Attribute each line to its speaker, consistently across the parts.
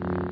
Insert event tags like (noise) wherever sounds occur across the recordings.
Speaker 1: Hello,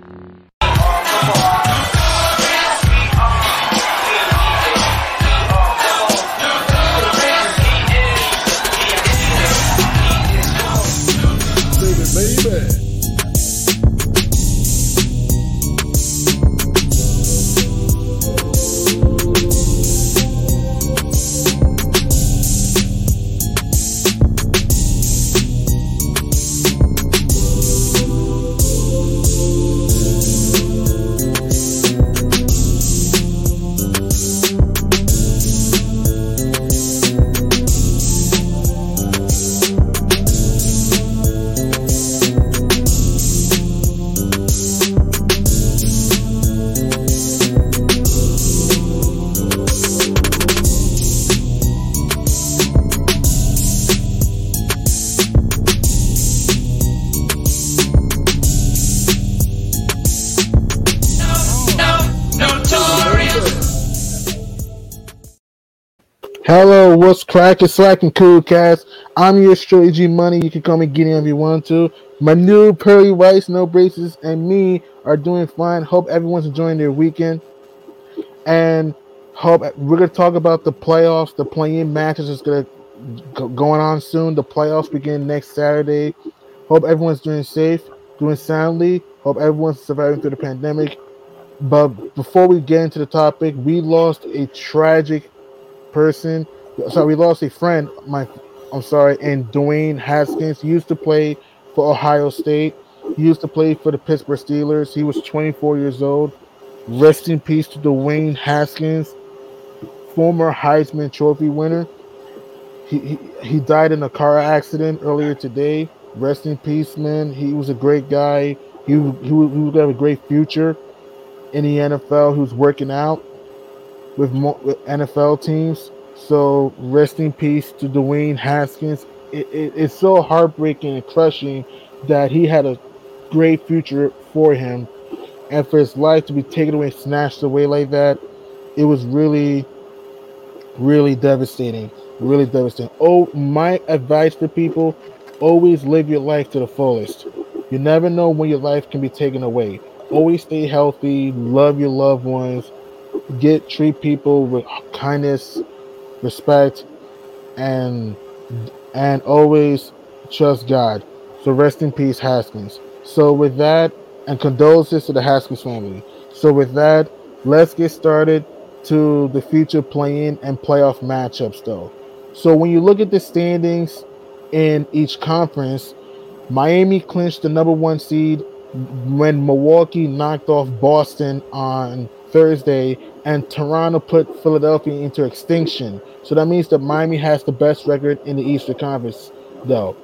Speaker 1: cracking, slacking, cool cats. I'm your strategy money. You can call me Gideon if you want to. My new pearly whites, no braces, and me are doing fine. Hope everyone's enjoying their weekend. And hope we're gonna talk about the playoffs. The play-in matches is gonna go, going on soon. The playoffs begin next Saturday. Hope everyone's doing safe, doing soundly. Hope everyone's surviving through the pandemic. But before we get into the topic, we lost a tragic person. So we lost a friend. My, I'm sorry. And Dwayne Haskins used to play for Ohio State. He used to play for the Pittsburgh Steelers. He was 24 years old. Rest in peace to Dwayne Haskins, former Heisman Trophy winner. He, he, he died in a car accident earlier today. Rest in peace, man. He was a great guy. He, he, he was have a great future in the NFL. He was working out with, with NFL teams. So rest in peace to Dwayne Haskins. It, it, it's so heartbreaking and crushing that he had a great future for him, and for his life to be taken away, snatched away like that, it was really, really devastating. Really devastating. Oh, my advice for people: always live your life to the fullest. You never know when your life can be taken away. Always stay healthy, love your loved ones, get treat people with kindness, respect, and and always trust God. So rest in peace, Haskins. So with that, and condolences to the Haskins family. So with that, let's get started to the future play-in and playoff matchups though. So when you look at the standings in each conference, Miami clinched the number one seed when Milwaukee knocked off Boston on Thursday, and Toronto put Philadelphia into extinction. So that means that Miami has the best record in the Eastern Conference, though.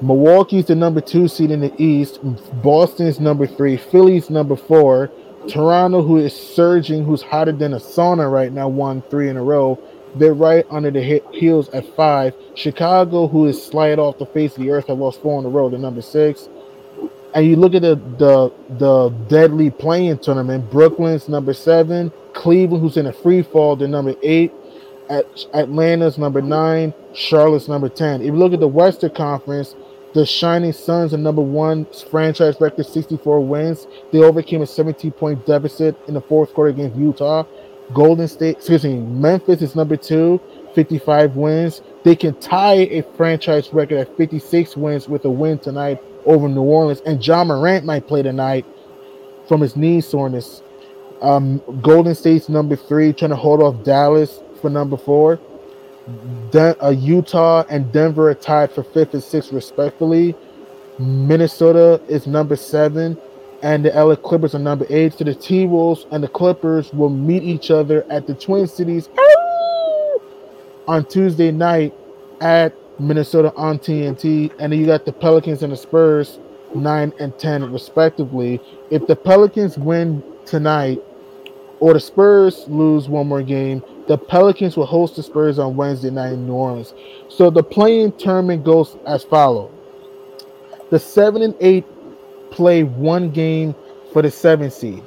Speaker 1: Milwaukee's the number two seed in the East. Boston's number three. Philly's number four. Toronto, who is surging, who's hotter than a sauna right now, won three in a row. They're right under the heels at five. Chicago, who is slide off the face of the earth, have lost four in a row. They're number six and you look at the the the deadly play-in tournament, Brooklyn's number seven, Cleveland, who's in a free fall, they're number eight. At Atlanta's number nine, Charlotte's number ten. If you look at the Western Conference, the Shining Suns are number one, franchise record 64 wins. They overcame a 17 point deficit in the fourth quarter against Utah. Golden State, excuse me, Memphis is number two, 55 wins. They can tie a franchise record at 56 wins with a win tonight over New Orleans, and Ja Morant might play tonight from his knee soreness. Um, Golden State's number three, trying to hold off Dallas for number four. De- uh, Utah and Denver are tied for fifth and sixth, respectively. Minnesota is number seven, and the LA Clippers are number eight. So the T Wolves and the Clippers will meet each other at the Twin Cities on Tuesday night at Minnesota on TNT, and then you got the Pelicans and the Spurs, nine and ten respectively. If the Pelicans win tonight, or the Spurs lose one more game, the Pelicans will host the Spurs on Wednesday night in New Orleans. So the play-in tournament goes as follows: the seven and eight play one game for the seven seed.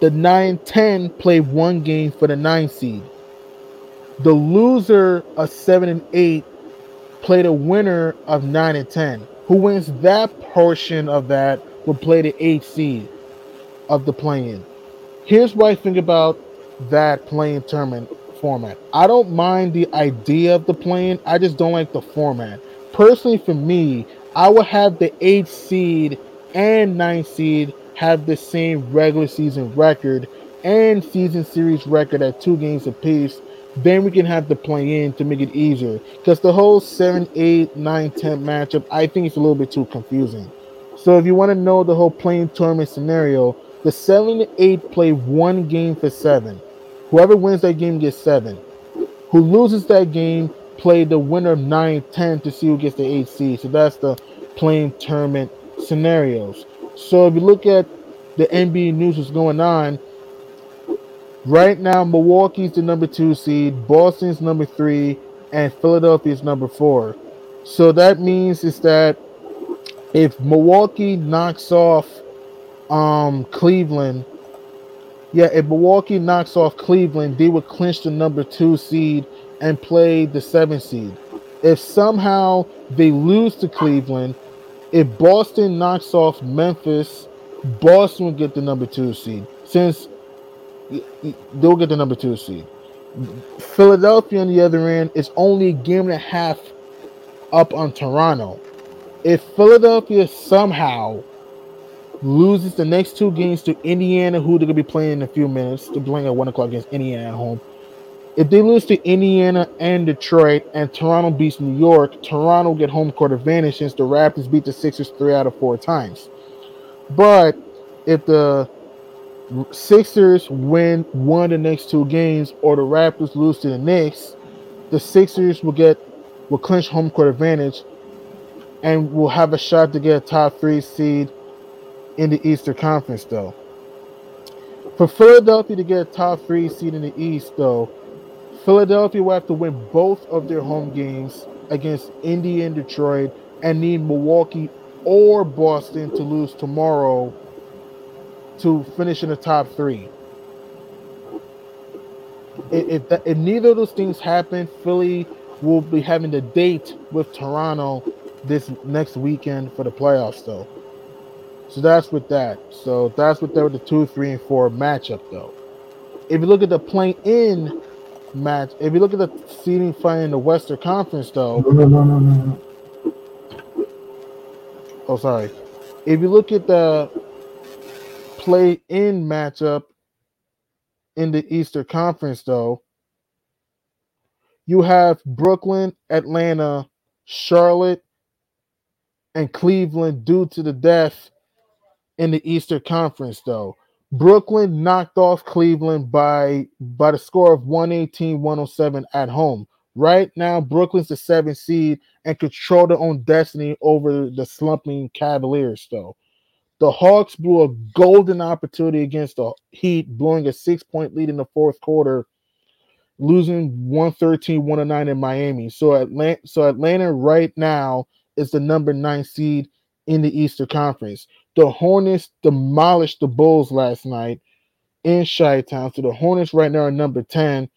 Speaker 1: The 9-10 play one game for the nine seed. The loser of seven and eight play the winner of 9 and 10. Who wins that portion of that will play the eighth seed of the play-in. Here's what I think about that play-in tournament format. I don't mind the idea of the play-in. I just don't like the format. Personally, for me, I would have the eighth seed and ninth seed have the same regular season record and season series record at two games apiece. Then we can have the play in to make it easier. Because the whole 7, 8, 9, 10 matchup, I think it's a little bit too confusing. So if you want to know the whole play-in tournament scenario, the 7 and 8 play one game for seven. Whoever wins that game gets seven. Who loses that game play the winner of 9 10 to see who gets the 8 seed. So that's the play-in tournament scenarios. So if you look at the NBA news that's going on, right now Milwaukee's the number two seed, Boston's number three, and Philadelphia's number four. So that means is that if Milwaukee knocks off um, Cleveland, yeah, if Milwaukee knocks off Cleveland, they would clinch the number two seed and play the seven seed. If somehow they lose to Cleveland, if Boston knocks off Memphis, Boston will get the number two seed. Since they'll get the number two seed. Philadelphia on the other end is only a game and a half up on Toronto. If Philadelphia somehow loses the next two games to Indiana, who they're gonna be playing in a few minutes, they're playing at one o'clock against Indiana at home. If they lose to Indiana and Detroit and Toronto beats New York, Toronto get home court advantage since the Raptors beat the Sixers three out of four times. But if the Sixers win one of the next two games or the Raptors lose to the Knicks, the Sixers will get will clinch home court advantage and will have a shot to get a top three seed in the Eastern Conference though. For Philadelphia to get a top three seed in the East, though, Philadelphia will have to win both of their home games against Indy and Detroit and need Milwaukee or Boston to lose tomorrow to finish in the top three. If, if, if neither of those things happen, Philly will be having the date with Toronto this next weekend for the playoffs, though. So that's with that. So that's what they were the two, three, and four matchup, though. If you look at the play-in match. If you look at the seeding fight in the Western Conference, though. No, no, no. Oh, sorry. If you look at the play-in matchup in the Eastern Conference, though, you have Brooklyn, Atlanta, Charlotte, and Cleveland due to the death in the Eastern Conference, though. Brooklyn knocked off Cleveland by by the score of 118-107 at home. Right now, Brooklyn's the seventh seed and control their own destiny over the slumping Cavaliers, though. The Hawks blew a golden opportunity against the Heat, blowing a six-point lead in the fourth quarter, losing 113-109 in Miami. So Atlanta, so Atlanta right now is the number nine seed in the Eastern Conference. The Hornets demolished the Bulls last night in Chi Town. So the Hornets right now are number 10,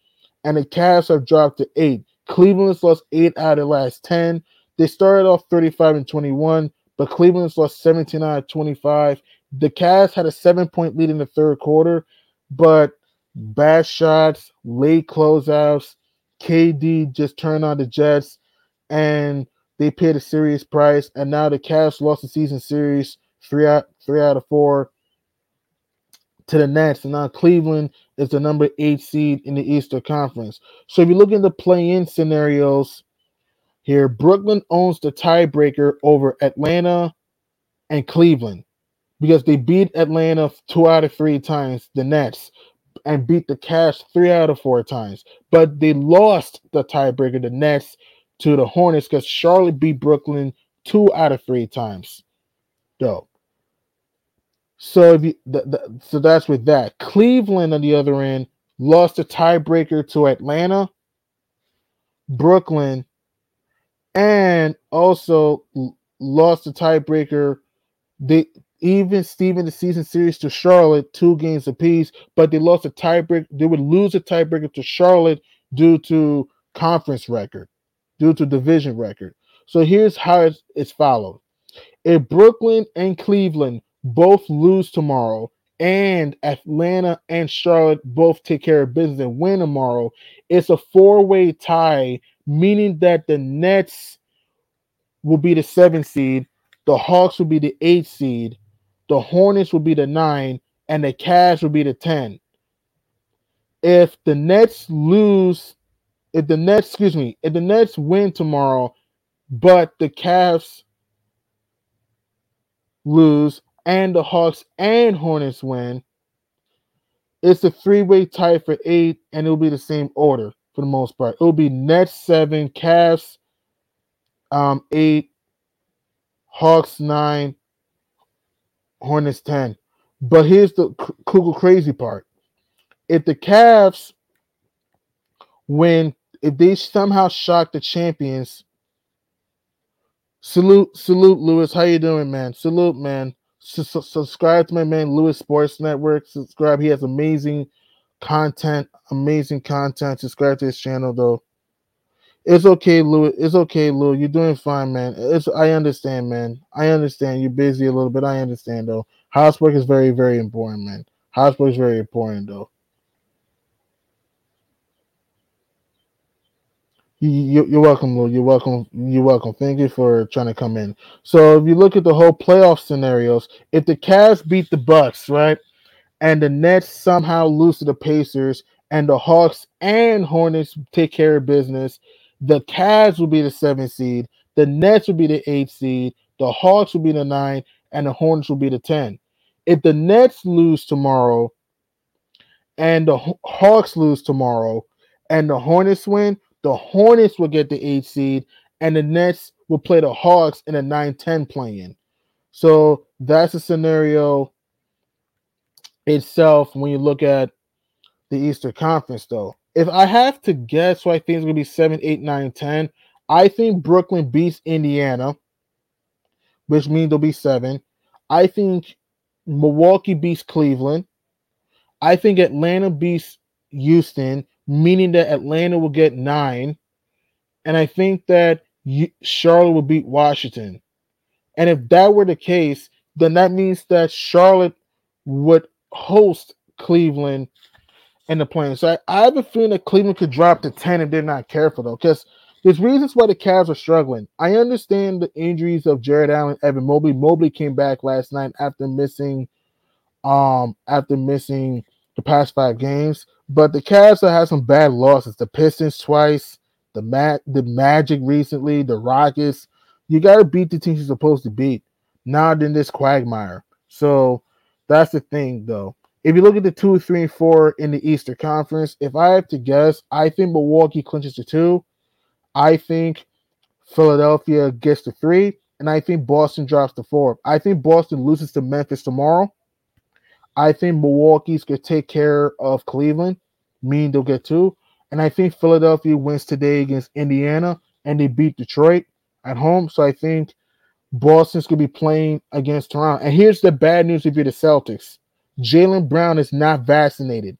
Speaker 1: and the Cavs have dropped to eight. Cleveland's lost eight out of the last 10. They started off 35 and 21, but Cleveland's lost 17 out of 25. The Cavs had a seven point lead in the third quarter, but bad shots, late closeouts, KD just turned on the Jets, and they paid a serious price. And now the Cavs lost the season series three out three out of four to the Nets, and now Cleveland is the number eight seed in the Eastern Conference. So if you look at the play-in scenarios here, Brooklyn owns the tiebreaker over Atlanta and Cleveland because they beat Atlanta two out of three times, the Nets, and beat the Cavs three out of four times. But they lost the tiebreaker, the Nets, to the Hornets because Charlotte beat Brooklyn two out of three times. Though. So if you, the, the, so that's with that. Cleveland on the other end lost a tiebreaker to Atlanta, Brooklyn, and also lost the tiebreaker. They even Steven the season series to Charlotte, two games apiece, but they lost a tiebreaker. They would lose a tiebreaker to Charlotte due to conference record, due to division record. So here's how it's, it's followed. If Brooklyn and Cleveland both lose tomorrow, and Atlanta and Charlotte both take care of business and win tomorrow, it's a four-way tie, meaning that the Nets will be the seventh seed, the Hawks will be the eighth seed, the Hornets will be the nine, and the Cavs will be the ten. If the Nets lose, if the Nets, excuse me, if the Nets win tomorrow, but the Cavs lose and the Hawks and Hornets win, it's a three-way tie for eight, and it'll be the same order for the most part. It'll be Nets seven, Cavs um eight, Hawks nine, Hornets ten. But here's the crazy part: if the Cavs win, if they somehow shock the champions, salute, salute, Lewis. How you doing, man? Salute, man subscribe to my man Lewis Sports Network. Subscribe. He has amazing content, amazing content. Subscribe to his channel though. It's okay, Lou. It's okay, Lou. You're doing fine, man. It's I understand, man. I understand. You're busy a little bit. I understand though. Housework is very, very important, man. Housework is very important though. You, are welcome, Lou. You're welcome. You're welcome. Thank you for trying to come in. So if you look at the whole playoff scenarios, if the Cavs beat the Bucks, right, and the Nets somehow lose to the Pacers, and the Hawks and Hornets take care of business, the Cavs will be the seventh seed, the Nets will be the eighth seed, the Hawks will be the nine, and the Hornets will be the ten. If the Nets lose tomorrow, and the Hawks lose tomorrow, and the Hornets win, the Hornets will get the eight seed, and the Nets will play the Hawks in a 9 10 play-in. So that's a scenario itself when you look at the Eastern Conference, though. If I have to guess who I think is going to be 7, 8, 9, 10, I think Brooklyn beats Indiana, which means they'll be 7. I think Milwaukee beats Cleveland. I think Atlanta beats Houston, meaning that Atlanta will get nine. And I think that Charlotte will beat Washington. And if that were the case, then that means that Charlotte would host Cleveland in the play. So I, I have a feeling that Cleveland could drop to 10 if they're not careful, though, because there's reasons why the Cavs are struggling. I understand the injuries of Jarrett Allen, Evan Mobley. Mobley came back last night after missing um after missing the past five games. But the Cavs have had some bad losses. The Pistons twice, the Mat, the Magic recently, the Rockets. You got to beat the teams you're supposed to beat, not in this quagmire. So that's the thing, though. If you look at the two, three, and four in the Eastern Conference, if I have to guess, I think Milwaukee clinches the two. I think Philadelphia gets the three, and I think Boston drops the four. I think Boston loses to Memphis tomorrow. I think Milwaukee's could take care of Cleveland, meaning they'll get two. And I think Philadelphia wins today against Indiana and they beat Detroit at home. So I think Boston's going to be playing against Toronto. And here's the bad news if you're the Celtics Jaylen Brown is not vaccinated.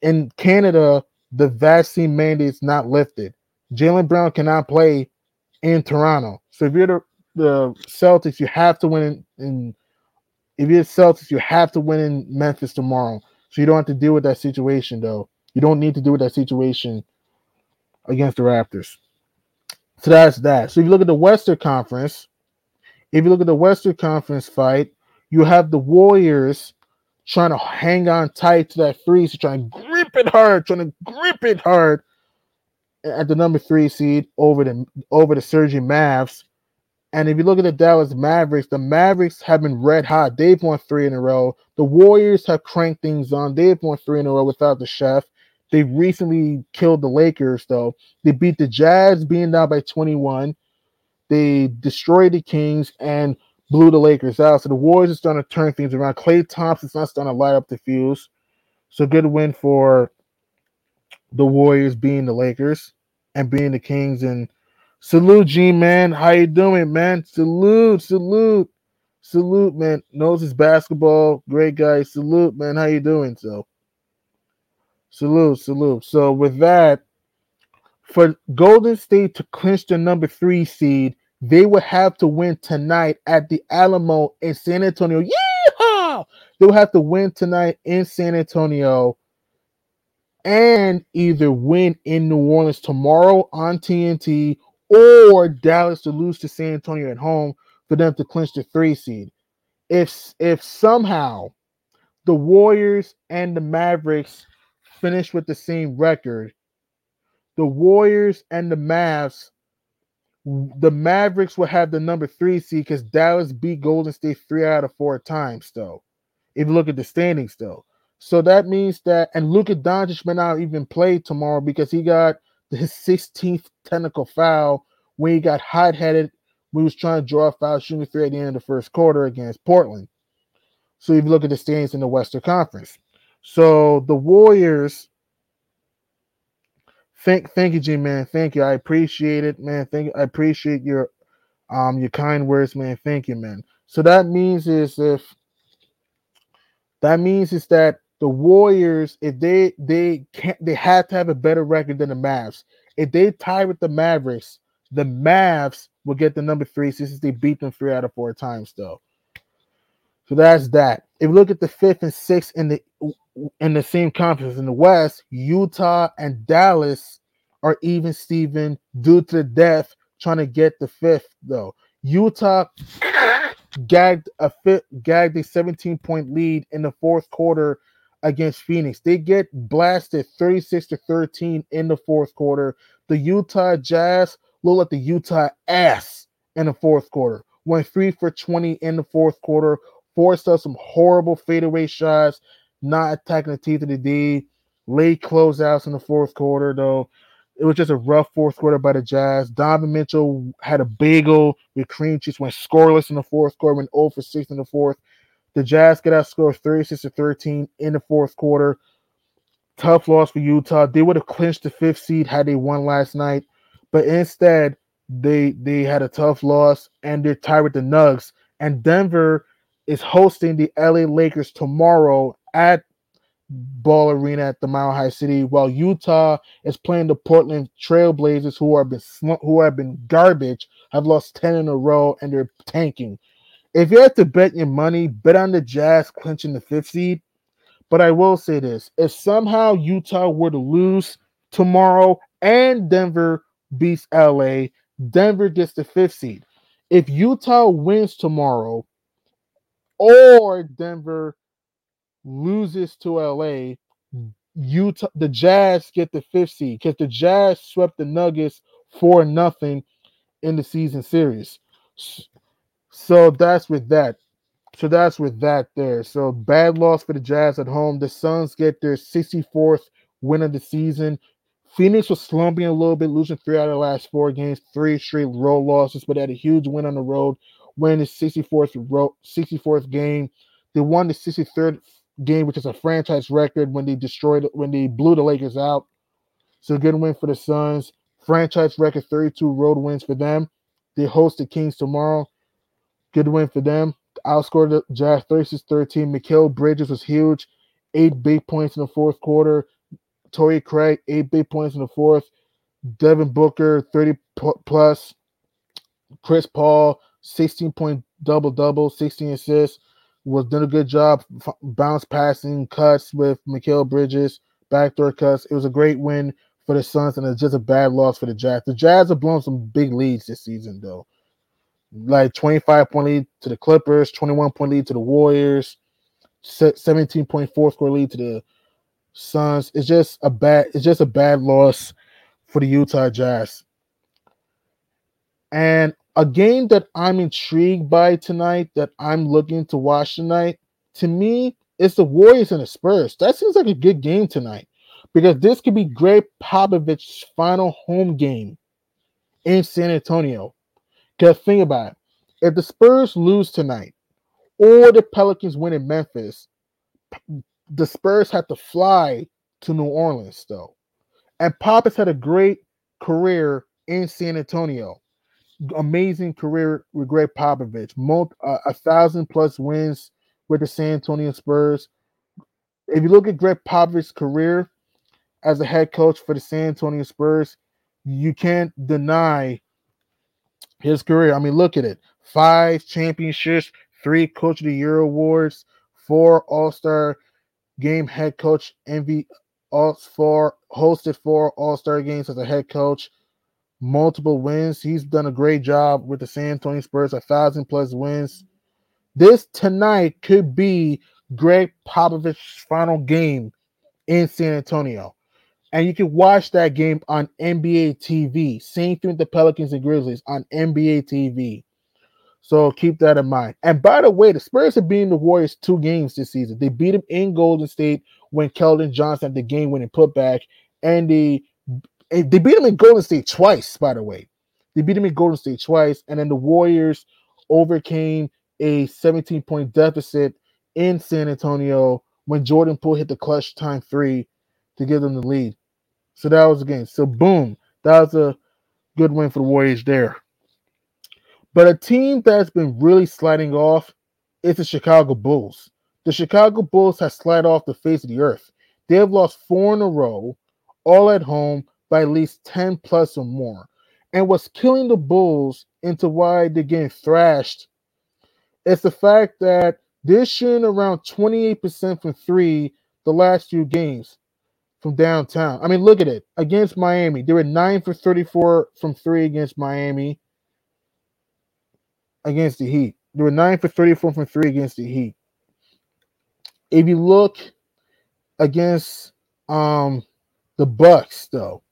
Speaker 1: In Canada, the vaccine mandate is not lifted. Jaylen Brown cannot play in Toronto. So if you're the, the Celtics, you have to win in, in if you're Celtics, you have to win in Memphis tomorrow. So you don't have to deal with that situation, though. You don't need to deal with that situation against the Raptors. So that's that. So if you look at the Western Conference, if you look at the Western Conference fight, you have the Warriors trying to hang on tight to that three, so trying to grip it hard, trying to grip it hard at the number three seed over the over the surging Mavs. And if you look at the Dallas Mavericks, the Mavericks have been red hot. They've won three in a row. The Warriors have cranked things on. They've won three in a row without the chef. They recently killed the Lakers, though. They beat the Jazz, being down by 21. They destroyed the Kings and blew the Lakers out. So the Warriors are starting to turn things around. Klay Thompson's not starting to light up the fuse. So good win for the Warriors being the Lakers and being the Kings and Salute, G man. How you doing, man? Salute, salute, salute, man. Knows his basketball. Great guy. Salute, man. How you doing? So, salute, salute. So, with that, for Golden State to clinch the number three seed, they would have to win tonight at the Alamo in San Antonio. Yeah! somehow they'll have to win tonight in San Antonio and either win in New Orleans tomorrow on TNT or Dallas to lose to San Antonio at home for them to clinch the three seed. If if somehow the Warriors and the Mavericks finish with the same record, the Warriors and the Mavs, the Mavericks will have the number three seed because Dallas beat Golden State three out of four times, though. If you look at the standings, though. So that means that, and Luka Doncic may not even play tomorrow because he got his (laughs) 16th technical foul when he got hot headed he was trying to draw a foul shooting three at the end of the first quarter against Portland. So if you look at the standings in the Western Conference. So the Warriors, thank thank you, G man. Thank you. I appreciate it, man. Thank you. I appreciate your um your kind words, man. Thank you, man. So that means is if that means is that the Warriors, if they they can't they have to have a better record than the Mavs. If they tie with the Mavericks, the Mavs will get the number three since they beat them three out of four times, though. So that's that. If you look at the fifth and sixth in the in the same conference in the West, Utah and Dallas are even Steven due to death trying to get the fifth though. Utah gagged a fit, gagged a 17 point lead in the fourth quarter against Phoenix. They get blasted 36 to 13 in the fourth quarter. The Utah Jazz look like the Utah ass in the fourth quarter. Went three for 20 in the fourth quarter, forced us some horrible fadeaway shots, not attacking the teeth of the D. Late closeouts in the fourth quarter, though. It was just a rough fourth quarter by the Jazz. Donovan Mitchell had a bagel with cream cheese, went scoreless in the fourth quarter, went 0 for 6 in the fourth. The Jazz get out score 36 to 13 in the fourth quarter. Tough loss for Utah. They would have clinched the fifth seed had they won last night, but instead they they had a tough loss and they're tied with the Nugs. And Denver is hosting the LA Lakers tomorrow at Ball Arena at the Mile High City, while Utah is playing the Portland Trailblazers, who have been who have been garbage, have lost ten in a row, and they're tanking. If you have to bet your money, bet on the Jazz clinching the fifth seed. But I will say this: if somehow Utah were to lose tomorrow and Denver beats LA, Denver gets the fifth seed. If Utah wins tomorrow or Denver loses to LA, Utah the Jazz get the fifth seed because the Jazz swept the Nuggets for nothing in the season series. So that's with that. So that's with that there. So bad loss for the Jazz at home. The Suns get their 64th win of the season. Phoenix was slumping a little bit, losing three out of the last four games, three straight road losses, but had a huge win on the road, winning the 64th road, 64th game. They won the 63rd game, which is a franchise record when they destroyed when they blew the Lakers out. So good win for the Suns. Franchise record 32 road wins for them. They host the Kings tomorrow. Good win for them. Outscored the Jazz 36 13. Mikal Bridges was huge. Eight big points in the fourth quarter. Torrey Craig, eight big points in the fourth. Devin Booker, 30 plus. Chris Paul, 16 point double double, 16 assists. Was doing a good job bounce passing cuts with Mikal Bridges, backdoor cuts. It was a great win for the Suns, and it's just a bad loss for the Jazz. The Jazz have blown some big leads this season, though. Like 25 point lead to the Clippers, 21 point lead to the Warriors, 17 point four score lead to the Suns. It's just a bad. It's just a bad loss for the Utah Jazz. And a game that I'm intrigued by tonight, that I'm looking to watch tonight, to me, is the Warriors and the Spurs. That seems like a good game tonight because this could be Gregg Popovich's final home game in San Antonio. Because think about it. If the Spurs lose tonight or the Pelicans win in Memphis, the Spurs have to fly to New Orleans, though. And Pop has had a great career in San Antonio. Amazing career with Gregg Popovich. Uh, a thousand plus wins with the San Antonio Spurs. If you look at Gregg Popovich's career as a head coach for the San Antonio Spurs, you can't deny his career. I mean, look at it. Five championships, three coach of the year awards, four All Star game head coach, MV all four hosted four All Star games as a head coach, multiple wins. He's done a great job with the San Antonio Spurs, a thousand plus wins. This tonight could be Gregg Popovich's final game in San Antonio. And you can watch that game on NBA TV. Same thing with the Pelicans and Grizzlies on NBA TV. So keep that in mind. And by the way, the Spurs have beaten the Warriors two games this season. They beat them in Golden State when Keldon Johnson had the game winning putback, and they they beat them in Golden State twice. By the way, they beat them in Golden State twice, and then the Warriors overcame a 17 point deficit in San Antonio when Jordan Poole hit the clutch time three to give them the lead. So that was the game. So boom, that was a good win for the Warriors there. But a team that's been really sliding off is the Chicago Bulls. The Chicago Bulls have slid off the face of the earth. They have lost four in a row, all at home by at least 10 plus or more. And what's killing the Bulls into why they're getting thrashed is the fact that they're shooting around 28% from three the last few games from downtown. I mean, look at it. Against Miami, they were 9 for 34 from three against Miami against the Heat. They were 9 for 34 from 3 against the Heat. If you look against um the Bucks, though,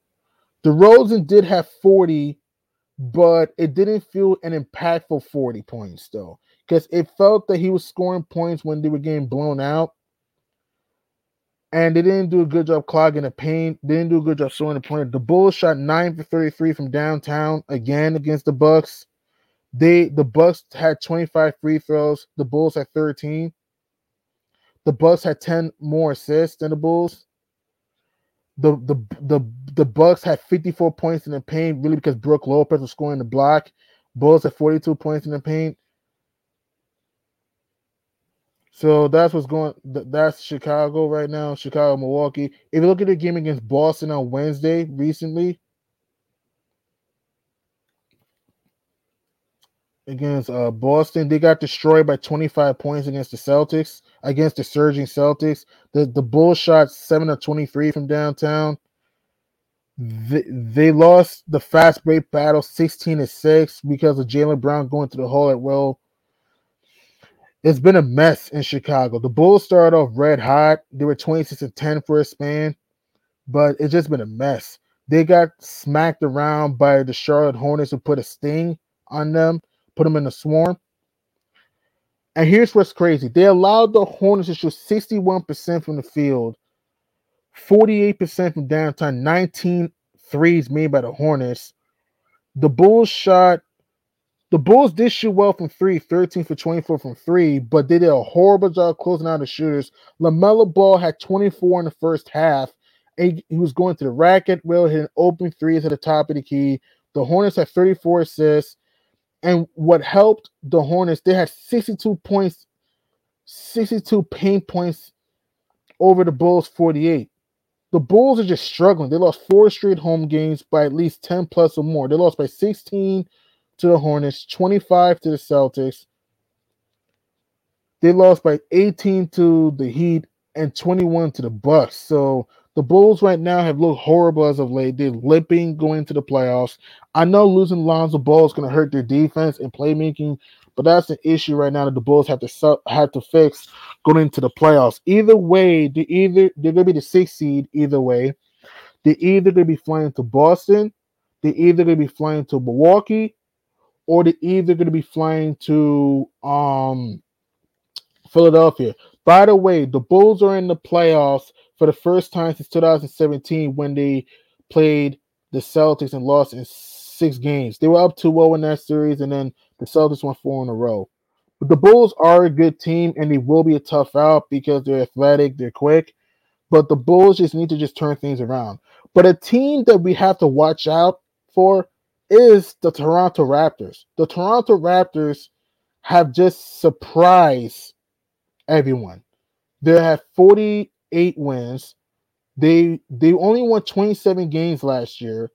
Speaker 1: DeRozan did have 40, but it didn't feel an impactful 40 points, though, because it felt that he was scoring points when they were getting blown out. And they didn't do a good job clogging the paint. They didn't do a good job showing the point. The Bulls shot 9 for 33 from downtown again against the Bucks. They the Bucks had 25 free throws. The Bulls had 13. The Bucks had 10 more assists than the Bulls. The the the the Bucks had 54 points in the paint, really because Brook Lopez was scoring the block. Bulls had 42 points in the paint. So that's what's going. That's Chicago right now. Chicago, Milwaukee. If you look at the game against Boston on Wednesday recently, against uh, Boston. They got destroyed by 25 points against the Celtics, against the surging Celtics. The the Bulls shot 7 of 23 from downtown. They, lost the fast break battle 16 to 6 because of Jaylen Brown going to the hole at will. It's been a mess in Chicago. The Bulls started off red hot. They were 26 and 10 for a span, but it's just been a mess. They got smacked around by the Charlotte Hornets who put a sting on them put them in a swarm. And here's what's crazy. They allowed the Hornets to shoot 61% from the field, 48% from downtown, 19 threes made by the Hornets. The Bulls shot, the Bulls did shoot well from three, 13 for 24 from three, but they did a horrible job closing out the shooters. LaMelo Ball had 24 in the first half. He, was going to the racket, well, hitting open threes at the top of the key. The Hornets had 34 assists. And what helped the Hornets, they had 62 points, 62 paint points over the Bulls 48. The Bulls are just struggling. They lost four straight home games by at least 10 plus or more. They lost by 16 to the Hornets, 25 to the Celtics. They lost by 18 to the Heat and 21 to the Bucks. So the Bulls right now have looked horrible as of late. They're limping going to the playoffs. I know losing Lonzo Ball is going to hurt their defense and playmaking, but that's an issue right now that the Bulls have to have to fix going into the playoffs. Either way, they either they're going to be the sixth seed. Either way, they're either going to be flying to Boston, they're either going to be flying to Milwaukee, or they're either going to be flying to um Philadelphia. By the way, the Bulls are in the playoffs for the first time since 2017 when they played the Celtics and lost in six games. They were up 2 0 in that series, and then the Celtics won four in a row. But the Bulls are a good team, and they will be a tough out because they're athletic, they're quick. But the Bulls just need to just turn things around. But a team that we have to watch out for is the Toronto Raptors. The Toronto Raptors have just surprised everyone. They have 48 wins. They they only won 27 games last year.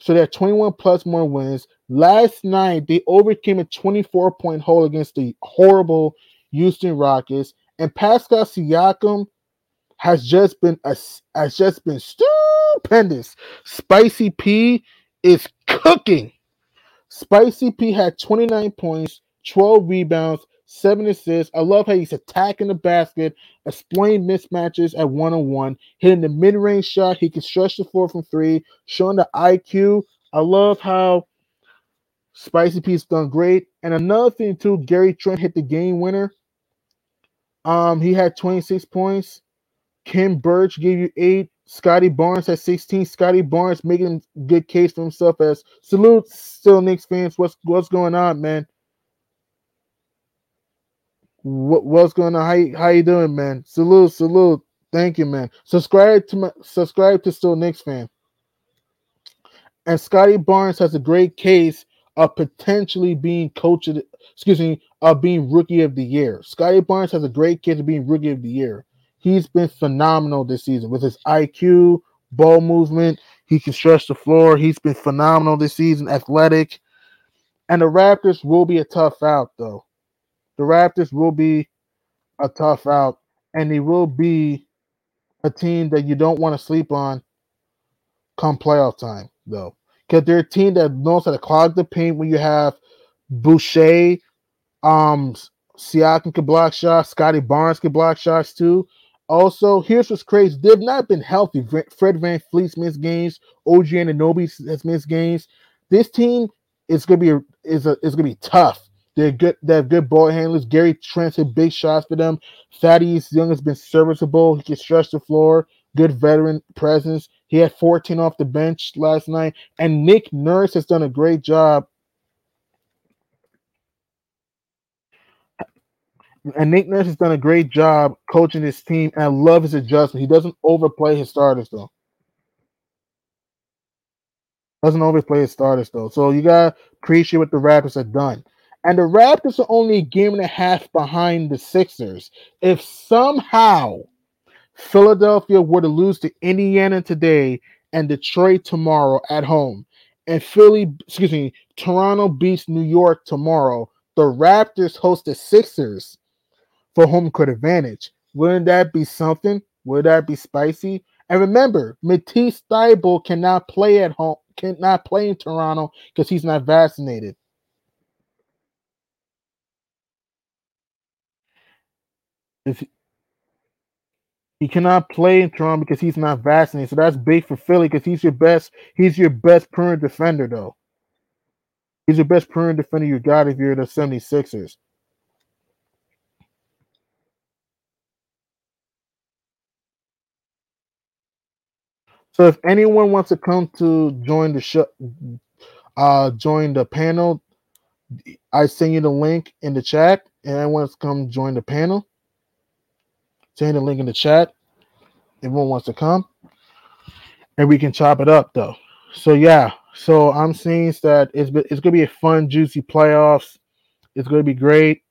Speaker 1: So they had 21 plus more wins. Last night they overcame a 24 point hole against the horrible Houston Rockets And Pascal Siakam has just been a, has just been stupendous. Spicy P is cooking. Spicy P had 29 points, 12 rebounds, seven assists. I love how he's attacking the basket, exploiting mismatches at one on one, hitting the mid range shot. He can stretch the floor from three, showing the IQ. I love how Spicy P's done great. And another thing too, Gary Trent hit the game winner. Um, he had 26 points. Khem Birch gave you eight. Scottie Barnes had 16. Scottie Barnes making a good case for himself as salute still Knicks fans. What's what's going on, man? What, what's going on? How you, how you doing, man? Salute, salute. Thank you, man. Subscribe to my subscribe to Still Knicks fan. And Scottie Barnes has a great case of potentially being coach of excuse me, of being rookie of the year. Scottie Barnes has a great case of being rookie of the year. He's been phenomenal this season with his IQ, ball movement. He can stretch the floor. He's been phenomenal this season, athletic. And the Raptors will be a tough out, though the Raptors will be a tough out, and they will be a team that you don't want to sleep on come playoff time, though. Because they're a team that knows how to clog the paint when you have Boucher, um, Siakam can block shots, Scottie Barnes can block shots too. Also, here's what's crazy: they've not been healthy. Fred VanVleet's missed games. OG Anunoby has missed games. This team is gonna be is a is gonna be tough they're good. They have good ball handlers. Gary Trent hit big shots for them. Thaddeus Young has been serviceable. He can stretch the floor. Good veteran presence. He had 14 off the bench last night. And Nick Nurse has done a great job. And Nick Nurse has done a great job coaching his team. And I love his adjustment. He doesn't overplay his starters though. Doesn't overplay his starters though. So you gotta appreciate what the Raptors have done. And the Raptors are only a game and a half behind the Sixers. If somehow Philadelphia were to lose to Indiana today and Detroit tomorrow at home, and Philly, excuse me, Toronto beats New York tomorrow, the Raptors host the Sixers for home court advantage. Wouldn't that be something? Would that be spicy? And remember, Matisse Thybulle cannot play at home, cannot play in Toronto because he's not vaccinated. If he cannot play in Toronto because he's not vaccinated, so that's big for Philly because he's your best. He's your best perimeter defender, though. He's your best perimeter defender you got if you're the 76ers. So if anyone wants to come to join the show, uh, join the panel, I send you the link in the chat, and I want to come join the panel. Send the link in the chat. Everyone wants to come. And we can chop it up though. So yeah. So I'm seeing that it's it's gonna be a fun, juicy playoffs. It's gonna be great.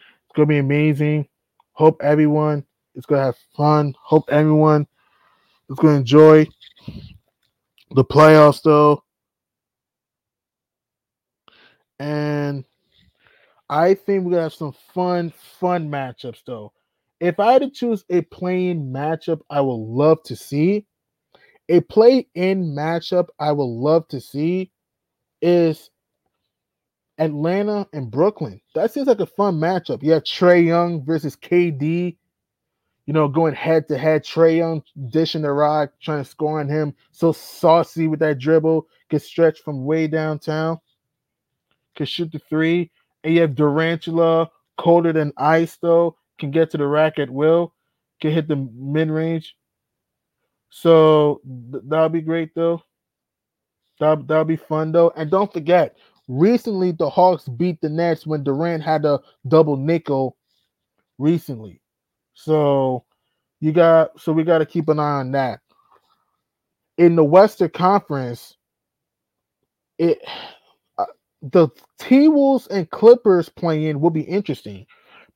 Speaker 1: It's gonna be amazing. Hope everyone is gonna have fun. Hope everyone is gonna enjoy the playoffs though. And I think we're gonna have some fun, fun matchups though if I had to choose a playing matchup I would love to see, a play in matchup I would love to see is Atlanta and Brooklyn. That seems like a fun matchup. You have Trae Young versus KD, you know, going head to head. Trae Young dishing the rock, trying to score on him. So saucy with that dribble, gets stretched from way downtown, can shoot the three. And you have Durantula, colder than ice, though can get to the rack at will, can hit the mid range. So th- that'll be great though. That'll, that'll be fun though. And don't forget, recently the Hawks beat the Nets when Durant had a double nickel recently. So you got so we got to keep an eye on that. In the Western Conference, it uh, the T Wolves and Clippers playing will be interesting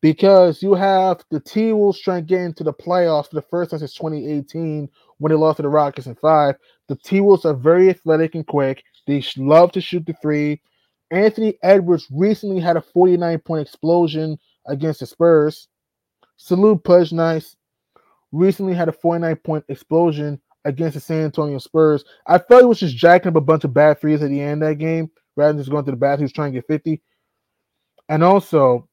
Speaker 1: because you have the T Wolves trying to get into the playoffs for the first time since 2018 when they lost to the Rockets in five. The T Wolves are very athletic and quick. They love to shoot the three. Anthony Edwards recently had a 49 point explosion against the Spurs. Salute Pudge Nice. Recently had a 49 point explosion against the San Antonio Spurs. I felt he was just jacking up a bunch of bad threes at the end of that game rather than just going to the bathroom. He trying to get 50. And also,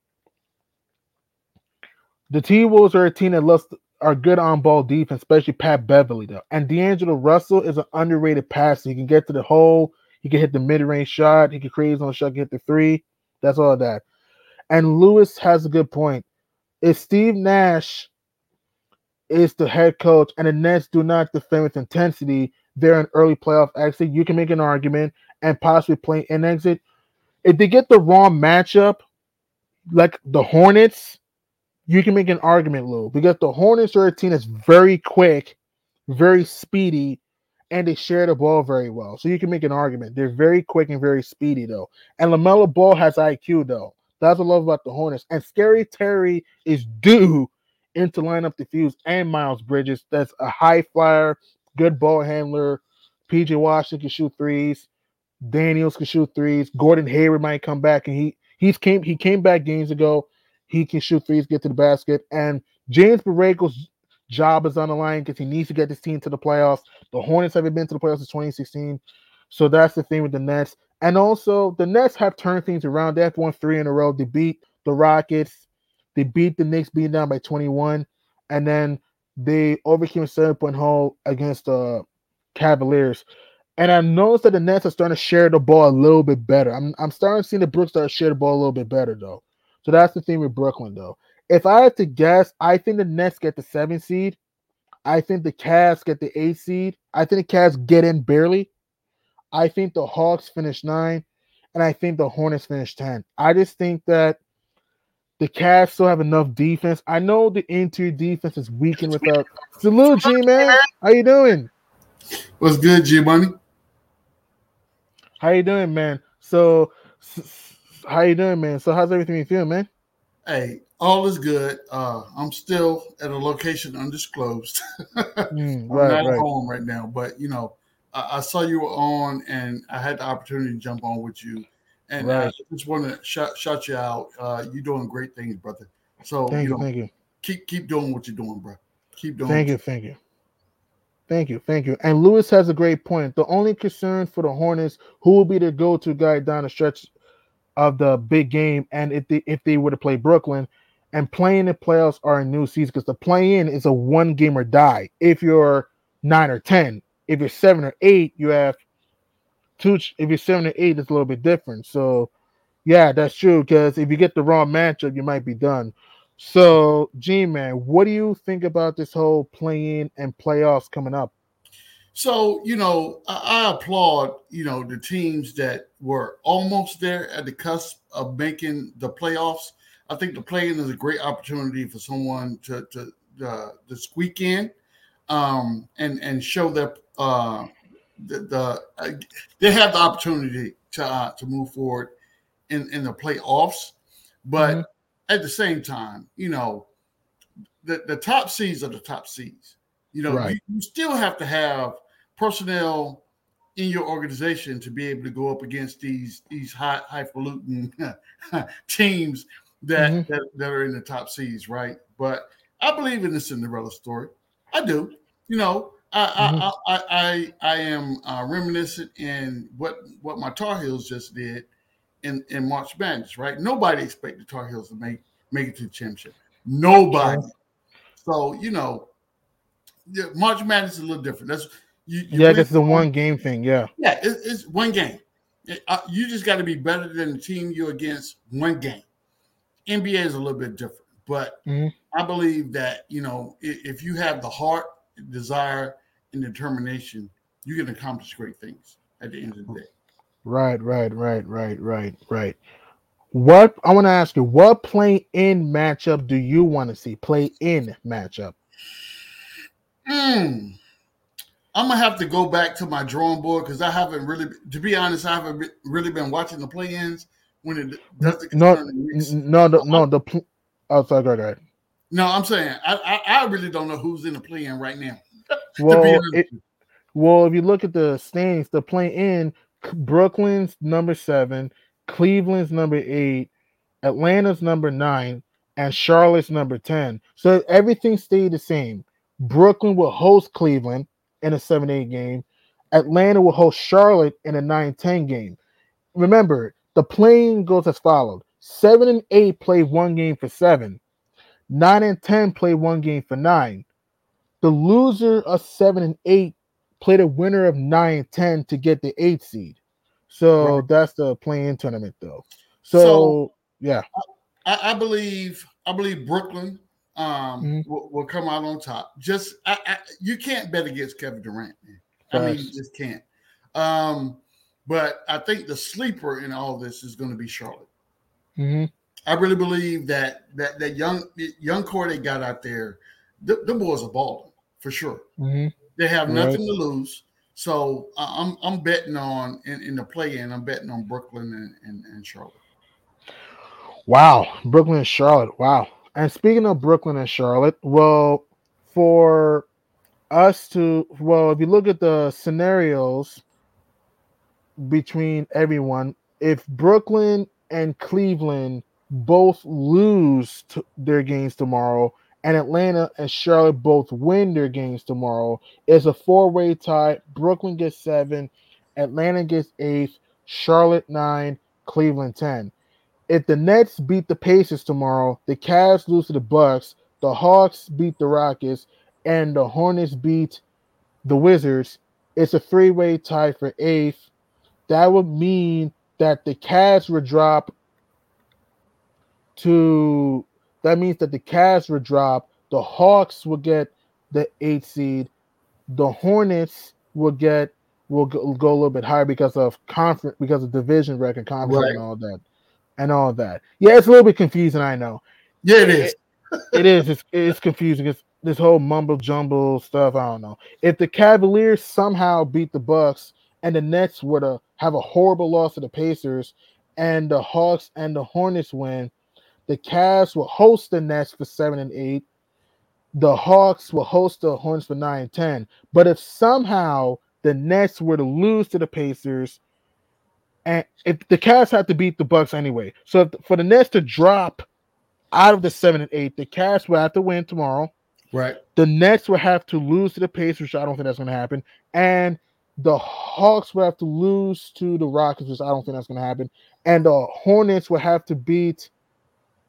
Speaker 1: the T Wolves are a team that loves are good on ball defense, especially Pat Beverley though. And D'Angelo Russell is an underrated passer. He can get to the hole, he can hit the mid range shot, he can create his own shot, get the three. That's all that. And Lewis has a good point. If Steve Nash is the head coach and the Nets do not defend with intensity, they're an early playoff exit. You can make an argument and possibly play an exit. If they get the wrong matchup, like the Hornets, you can make an argument, Lou, because the Hornets are a team that's very quick, very speedy, and they share the ball very well. So you can make an argument. They're very quick and very speedy, though. And LaMelo Ball has IQ, though. That's what I love about the Hornets. And Scary Terry is due into line up the fuse and Miles Bridges. That's a high flyer, good ball handler. PJ Washington can shoot threes. Daniels can shoot threes. Gordon Hayward might come back, and he he's came he came back games ago. He can shoot threes, get to the basket, and James Borrego's job is on the line because he needs to get this team to the playoffs. The Hornets haven't been to the playoffs since 2016, so that's the thing with the Nets. And also, the Nets have turned things around. They have won three in a row. They beat the Rockets. They beat the Knicks, being down by 21, and then they overcame a seven point hole against the Cavaliers. And I noticed that the Nets are starting to share the ball a little bit better. I'm, I'm starting to see the Brooks start to share the ball a little bit better, though. So that's the thing with Brooklyn, though. If I had to guess, I think the Nets get the seven seed. I think the Cavs get the eight seed. I think the Cavs get in barely. I think the Hawks finish nine, and I think the Hornets finish ten. I just think that the Cavs still have enough defense. I know the interior defense is weakened without. (laughs) Salute, G man. How you doing?
Speaker 2: What's good, G Money?
Speaker 1: How you doing, man? So, how you doing, man? So, how's everything you feel, man?
Speaker 2: Hey, all is good. Uh, I'm still at a location undisclosed. (laughs) mm, right, I'm not right. home right now, but you know, I, I, saw you were on, and I had the opportunity to jump on with you. And right. I just want to shout, shout you out. Uh, you're doing great things, brother. So
Speaker 1: thank
Speaker 2: you,
Speaker 1: know, thank you.
Speaker 2: Keep keep doing what you're doing, bro. Keep doing.
Speaker 1: Thank you, thank you. Thank you, thank you. And Lewis has a great point. The only concern for the Hornets, who will be the go-to guy down the stretch of the big game, and if they if they were to play Brooklyn, and playing the playoffs are a new season because the play-in is a one game or die. If you're nine or ten, if you're seven or eight, you have two. If you're seven or eight, it's a little bit different. So, yeah, that's true. Because if you get the wrong matchup, you might be done. So, G man, what do you think about this whole play-in and playoffs coming up?
Speaker 2: So, you know, I, I, applaud, you know, the teams that were almost there at the cusp of making the playoffs. I think the play-in is a great opportunity for someone to to uh, to squeak in um, and and show their uh, the, the uh, they have the opportunity to uh, to move forward in in the playoffs, but mm-hmm. at the same time, you know, the the top seeds are the top seeds. You know, right. you, you still have to have personnel in your organization to be able to go up against these these high highfalutin (laughs) teams that, mm-hmm. that that are in the top seeds, right? But I believe in the Cinderella story. I do. You know, I mm-hmm. I, I, I I am uh, reminiscent in what what my Tar Heels just did in in March Madness, right? Nobody expected Tar Heels to make make it to the championship. Nobody. So you know, March Madness is a little different. That's
Speaker 1: you, you yeah, that's the one game thing. Yeah,
Speaker 2: yeah, it, it's one game. It, uh, you just got to be better than the team you're against. One game. NBA is a little bit different, but mm-hmm. I believe that you know if, if you have the heart, desire, and determination, you can accomplish great things at the end of the day.
Speaker 1: Right, right, right, right, right, right. What I want to ask you, what play in matchup do you want to see? Play in matchup.
Speaker 2: Mm. I'm gonna have to go back to my drawing board because I haven't really, to be honest, I haven't really been watching the play-ins when it does the
Speaker 1: no, no, no, no, the pl- oh, sorry, go ahead.
Speaker 2: No, I'm saying I, I, I really don't know who's in the play-in right now. (laughs)
Speaker 1: well, it, well, if you look at the standings, the play-in, Brooklyn's number seven, Cleveland's number eight, Atlanta's number nine, and Charlotte's number 10. So everything stayed the same. Brooklyn will host Cleveland in a 7 8 game. Atlanta will host Charlotte in a 9 10 game. Remember, the playing goes as followed 7 and 8 play one game for 7, 9 and 10 play one game for 9. The loser of 7 and 8 play the winner of 9 and 10 to get the 8 seed. So right. that's the playing tournament, though. So, so yeah.
Speaker 2: I, I, believe I believe Brooklyn um, mm-hmm. will, will, come out on top. Just I, I, you can't bet against Kevin Durant. Man. I mean, you just can't. Um, but I think the sleeper in all this is going to be Charlotte.
Speaker 1: Mm-hmm.
Speaker 2: I really believe that that that young young core they got out there, the, boys are balling for sure.
Speaker 1: Mm-hmm.
Speaker 2: They have nothing right. to lose. So I'm I'm betting on in, in the play in. I'm betting on Brooklyn and, and, and Charlotte.
Speaker 1: Wow, Brooklyn and Charlotte. Wow. And speaking of Brooklyn and Charlotte, well, for us to well, if you look at the scenarios between everyone, if Brooklyn and Cleveland both lose their games tomorrow, and Atlanta and Charlotte both win their games tomorrow, it's a four-way tie. Brooklyn gets seven, Atlanta gets eight, Charlotte nine, Cleveland ten. If the Nets beat the Pacers tomorrow, the Cavs lose to the Bucks, the Hawks beat the Rockets, and the Hornets beat the Wizards, it's a three-way tie for eighth. That would mean that the Cavs would drop to that means that the Cavs would drop, the Hawks would get the eight seed, the Hornets will get will go, a little bit higher because of conference because of division record conference right. and all that and all that. Yeah, it's a little bit confusing, I know.
Speaker 2: Yeah, it is.
Speaker 1: it, (laughs) it is. It's, it's confusing. It's this whole mumble jumble stuff. I don't know. If the Cavaliers somehow beat the Bucks and the Nets were to have a horrible loss to the Pacers, and the Hawks and the Hornets win, the Cavs will host the Nets for seven and eight. The Hawks will host the Hornets for nine and ten. But if somehow the Nets were to lose to the Pacers, and if the Cavs have to beat the Bucks anyway, so if, for the Nets to drop out of the seven and eight, the Cavs will have to win tomorrow.
Speaker 2: Right.
Speaker 1: The Nets will have to lose to the Pacers, which I don't think that's going to happen, and the Hawks will have to lose to the Rockets, which I don't think that's going to happen, and the Hornets will have to beat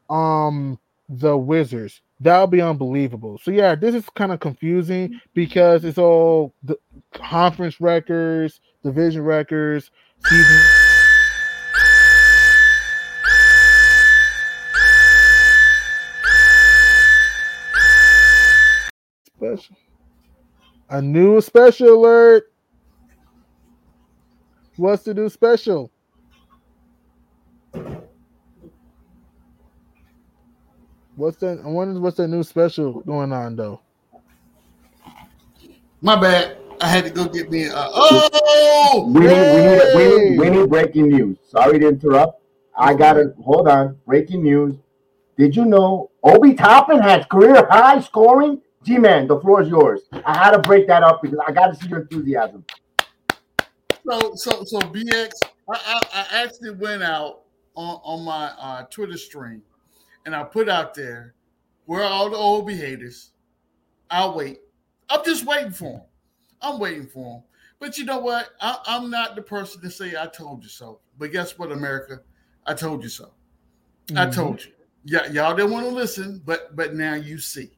Speaker 1: um the Wizards. That'll be unbelievable. So yeah, this is kind of confusing because it's all the conference records, division records, season special. A new special alert. What's the new special? What's that? I wonder what's that new special going on though.
Speaker 2: My bad. I had to go get me. A, oh,
Speaker 3: we need, we, need, we, need, we need breaking news. Sorry to interrupt. I got it. Hold on. Breaking news. Did you know Obi Toppin has career high scoring? G man, the floor is yours. I had to break that up because I got to see your enthusiasm.
Speaker 2: So, so, so BX, I, I, I actually went out on, on my uh, Twitter stream and I put out there where all the old haters. I'll wait. I'm just waiting for them. I'm waiting for them. But you know what? I, am not the person to say I told you so. But guess what, America? I told you so. Mm-hmm. I told you. Yeah, y'all didn't want to listen, but but now you see.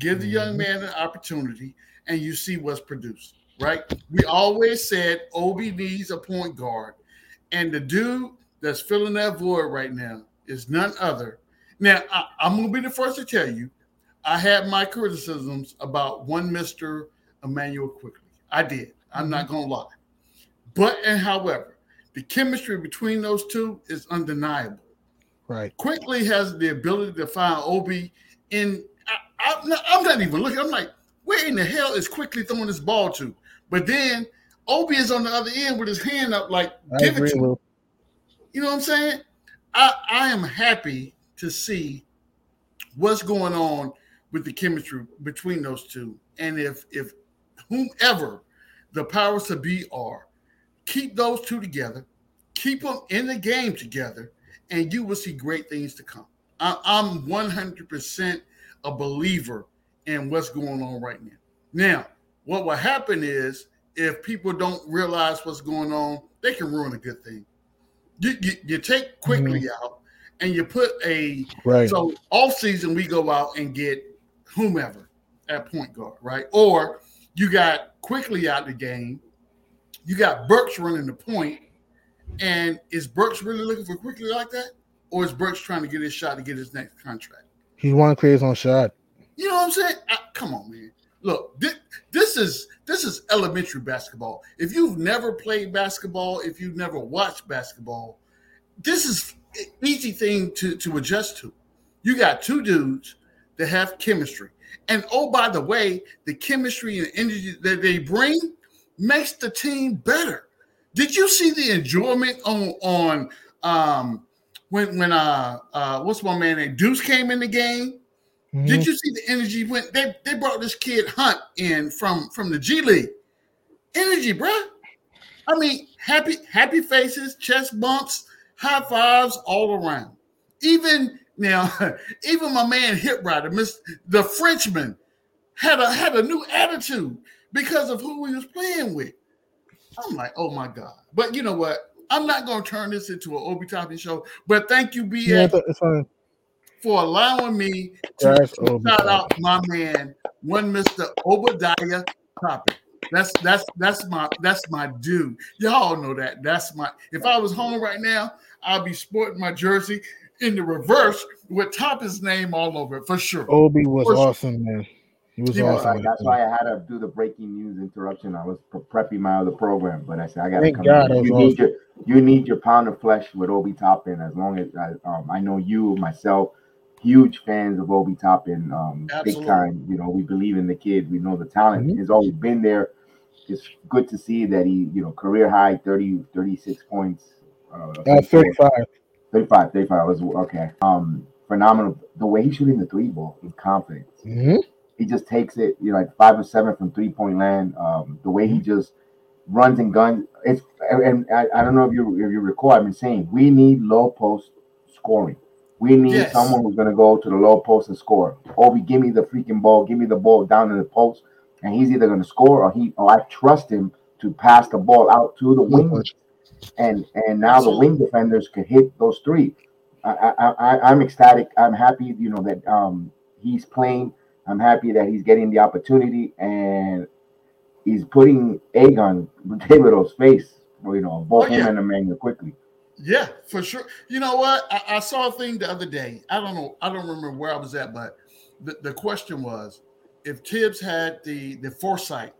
Speaker 2: Give the young mm-hmm. man an opportunity, and you see what's produced. Right? We always said OB needs a point guard, and the dude that's filling that void right now is none other. Now I, I'm gonna be the first to tell you, I had my criticisms about one Mister Immanuel Quickley. I did. I'm mm-hmm. not gonna lie. But and however, the chemistry between those two is undeniable.
Speaker 1: Right.
Speaker 2: Quickley has the ability to find Obi in. I, am not, I'm not even looking. I'm like, where in the hell is Quickley throwing this ball to? But then Obi is on the other end with his hand up, like, give it to him. You know what I'm saying? I, I am happy to see what's going on with the chemistry between those two. And if if whomever the powers to be are, keep those two together, keep them in the game together, and you will see great things to come. I, I'm 100% a believer in what's going on right now. Now, what will happen is if people don't realize what's going on, they can ruin a good thing. You, you, you take Quickley mm-hmm. out and you put a
Speaker 1: right.
Speaker 2: So off season we go out and get whomever at point guard, right? Or you got Quickley out the game. You got Burks running the point, and is Burks really looking for Quickley like that, or is Burks trying to get his shot to get his next contract?
Speaker 1: He want to create his own shot.
Speaker 2: You know what I'm saying? I, come on, man. Look, this, this is this is elementary basketball. If you've never played basketball, if you've never watched basketball, this is easy thing to, to adjust to. You got two dudes that have chemistry. And oh, by the way, the chemistry and energy that they bring makes the team better. Did you see the enjoyment on on um when when uh uh what's my man name Deuce came in the game? Mm-hmm. Did you see the energy when they, they brought this kid Hunt in from from the G League? Energy, bruh. I mean, happy happy faces, chest bumps, high fives all around. Even now, (laughs) even my man Hip Rider, Miss the Frenchman, had a had a new attitude because of who he was playing with. I'm like, oh my god! But you know what? I'm not going to turn this into an Obi Toppin show. But thank you, BS, yeah, for allowing me to shout out my man, one Mister Obadiah Toppin. That's that's that's my that's my dude. Y'all know that. That's my. If I was home right now, I'll be sporting my jersey in the reverse with Toppin's name all over it for sure.
Speaker 1: Obi was for awesome, sure. man. He was awesome.
Speaker 3: that's why I had to do the breaking news interruption. I was prepping my other program, but I said I got to come. God, you, need your, you need your pound of flesh with Obi Toppin. As long as I, um, I know you, myself, huge fans of Obi Toppin, um, big time. You know, we believe in the kid. We know the talent mm-hmm. has always been there. It's good to see that he, you know, career high 30, 36 points
Speaker 1: uh, 35.
Speaker 3: 35, 35 was okay. Um, phenomenal. The way he's shooting the three ball, he's confident.
Speaker 1: Mm-hmm.
Speaker 3: He just takes it, you know, like five or seven from three point land. Um, the way he mm-hmm. just runs and guns. It's and I, I don't know if you if you recall, I've been saying we need low post scoring. We need yes. someone who's gonna go to the low post and score. Obi, give me the freaking ball, give me the ball down in the post, and he's either gonna score or he or I trust him to pass the ball out to the wing and and now the wing defenders could hit those three. I, I, I am ecstatic. I'm happy, you know, that um he's playing. I'm happy that he's getting the opportunity and he's putting egg on Thibodeau's face. You know, both oh, yeah. him and Immanuel Quickley.
Speaker 2: Yeah, for sure. You know what? I, I, saw a thing the other day. I don't know. I don't remember where I was at, but the, the question was if Thibs had the the foresight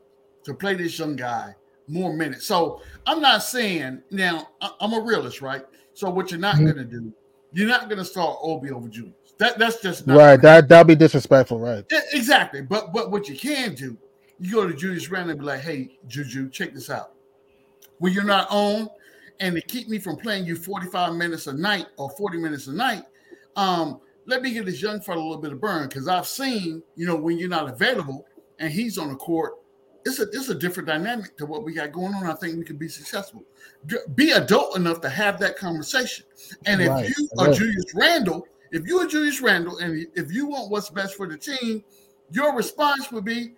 Speaker 2: to play this young guy more minutes. So I'm not saying now I'm a realist, right? So what you're not mm-hmm. gonna do, you're not gonna start Obi over Julius. That that's just
Speaker 1: right. That that'll be disrespectful, right?
Speaker 2: Yeah, exactly. But but what you can do, you go to Julius Randle and be like, hey, Juju, check this out. When you're not on, and to keep me from playing you 45 minutes a night or 40 minutes a night, um, let me get this young fella a little bit of burn because I've seen, you know, when you're not available and he's on the court, it's a it's a different dynamic to what we got going on. I think we can be successful. Be adult enough to have that conversation. And right. if you are Julius Randle, if you are Julius Randle, and if you want what's best for the team, your response would be,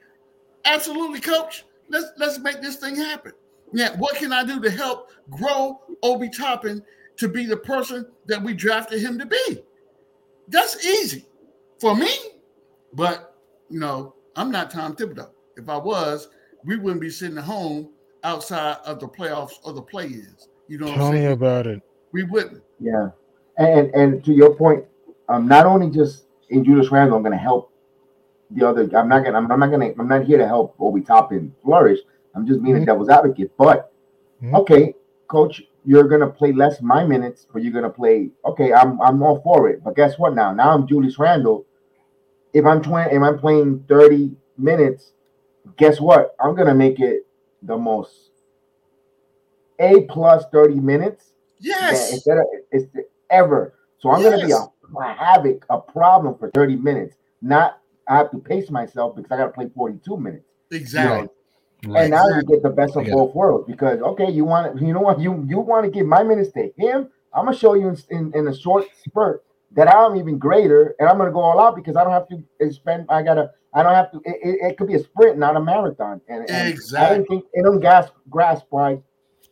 Speaker 2: "Absolutely, coach. Let's let's make this thing happen." Yeah, what can I do to help grow Obi Toppin to be the person that we drafted him to be? That's easy for me, but you know, I'm not Tom Thibodeau. If I was, we wouldn't be sitting at home outside of the playoffs or the play-ins. You know, what I'm saying?
Speaker 1: tell me about it.
Speaker 2: We wouldn't.
Speaker 3: Yeah, and and to your point, um, not only just in Julius Randle, I'm going to help the other. I'm not gonna. I'm, I'm not gonna. I'm not here to help Obi Toppin flourish. I'm just being mm-hmm. a devil's advocate. But mm-hmm. okay, coach, you're gonna play less my minutes, but you're gonna play. Okay, I'm I'm all for it. But guess what? Now, now I'm Julius Randle. If I'm 20, if I'm playing 30 minutes, guess what? I'm gonna make it the most A plus 30 minutes.
Speaker 2: Yes.
Speaker 3: Instead of it's ever. So I'm yes. gonna be a, a, havoc, a problem for 30 minutes. Not I have to pace myself because I gotta play 42 minutes.
Speaker 2: Exactly.
Speaker 3: You know? Right. And now you get the best of both worlds because okay, you want (laughs) you know what you you want to give my minutes to him. I'm gonna show you in, in, in a short spurt that I'm even greater, and I'm gonna go all out because I don't have to spend. I gotta. I don't have to. It, it, it could be a sprint, not a marathon. And, and
Speaker 2: exactly.
Speaker 3: I didn't think. I don't grasp grasp why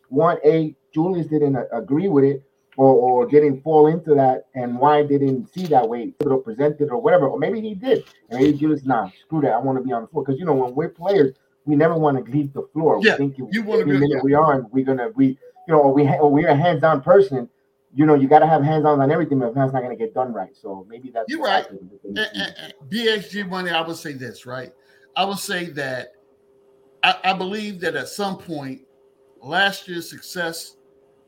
Speaker 3: one a Julius didn't agree with it or, or didn't fall into that, and why didn't see that way, to present it or whatever, or maybe he did, and maybe Julius, nah, screw that, I want to be on the floor because you know when we're players, we never want to leave the floor.
Speaker 2: Yeah,
Speaker 3: we think
Speaker 2: you want to be.
Speaker 3: minute yeah. we are, we're gonna we you know, or we or we're a hands-on person. You know, you got to have hands-on on everything, but that's not going to get done right. So maybe that's
Speaker 2: you're right. And, and, and BXG money. I would say this, right? I would say that I, I believe that at some point, last year's success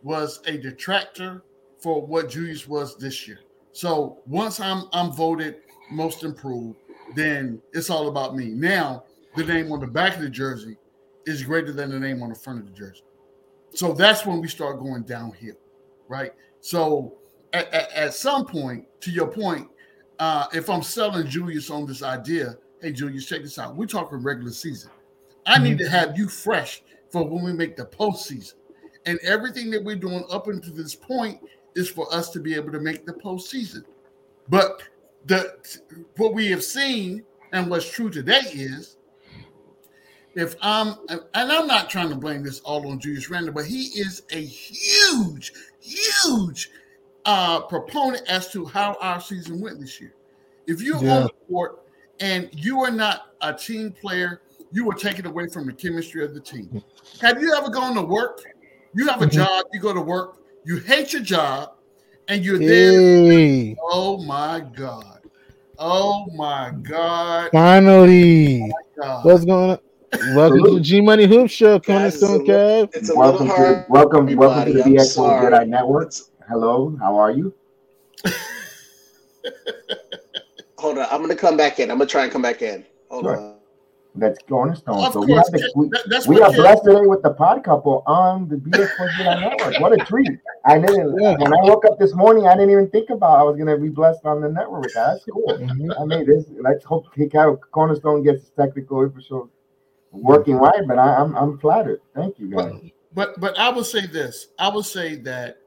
Speaker 2: was a detractor for what Julius was this year. So once I'm I'm voted most improved, then it's all about me. Now the name on the back of the jersey is greater than the name on the front of the jersey. So that's when we start going downhill, right? So at, at, at some point, to your point, uh, if I'm selling Julius on this idea, hey Julius, check this out. We're talking regular season. I need mm-hmm. to have you fresh for when we make the postseason. And everything that we're doing up until this point is for us to be able to make the postseason. But the what we have seen and what's true today is if I'm and I'm not trying to blame this all on Julius Randle, but he is a huge, huge uh, proponent as to how our season went this year. If you're yeah. on the court and you are not a team player, you are taken away from the chemistry of the team. Have you ever gone to work you have a mm-hmm. job, you go to work, you hate your job, and you're hey. there. Oh my God. Oh my God.
Speaker 1: Finally. Oh my God. What's going on? Welcome to the G Money Hoop Show, Cornerstone Kev.
Speaker 3: It's a welcome little hard. To, welcome, welcome to the BXO Jedi Network. Hello, how are you? (laughs)
Speaker 4: Hold on, I'm gonna come back in. I'm gonna try and come back in. Hold sure. on
Speaker 3: that's cornerstone. Of so course, we, have the, we, we are blessed today with the pod couple on the BS network. What a treat! I didn't yeah. when I woke up this morning, I didn't even think about I was gonna be blessed on the network with that. That's cool. Mm-hmm. I mean, this let's hope Cornerstone gets his technical infrastructure working right. But I, am I'm, I'm flattered. Thank you, guys.
Speaker 2: But, but but I will say this. I will say that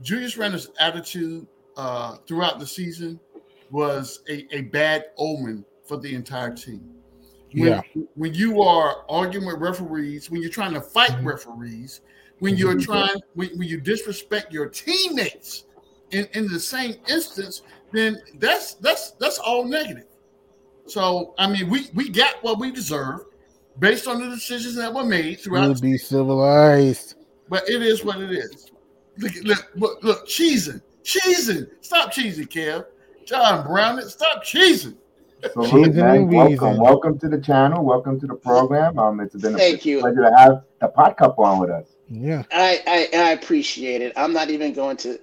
Speaker 2: Julius Randle's attitude uh, throughout the season was a, a bad omen for the entire team when, yeah. when you are arguing with referees, when you're trying to fight mm-hmm. referees, when you're mm-hmm. trying, when, when you disrespect your teammates in, in the same instance, then that's that's that's all negative. So I mean, we we got what we deserve based on the decisions that were made throughout.
Speaker 1: We'll be civilized,
Speaker 2: but it is what it is. Look, look, look, look cheesing, cheesing. Stop cheesing, Kev. John Brown, stop cheesing.
Speaker 3: Salute, man. Welcome, welcome to the channel. Welcome to the program. Um, it's been a
Speaker 4: Thank you.
Speaker 3: pleasure to have the pod couple on with us.
Speaker 1: Yeah,
Speaker 4: I, I, I appreciate it. I'm not even going to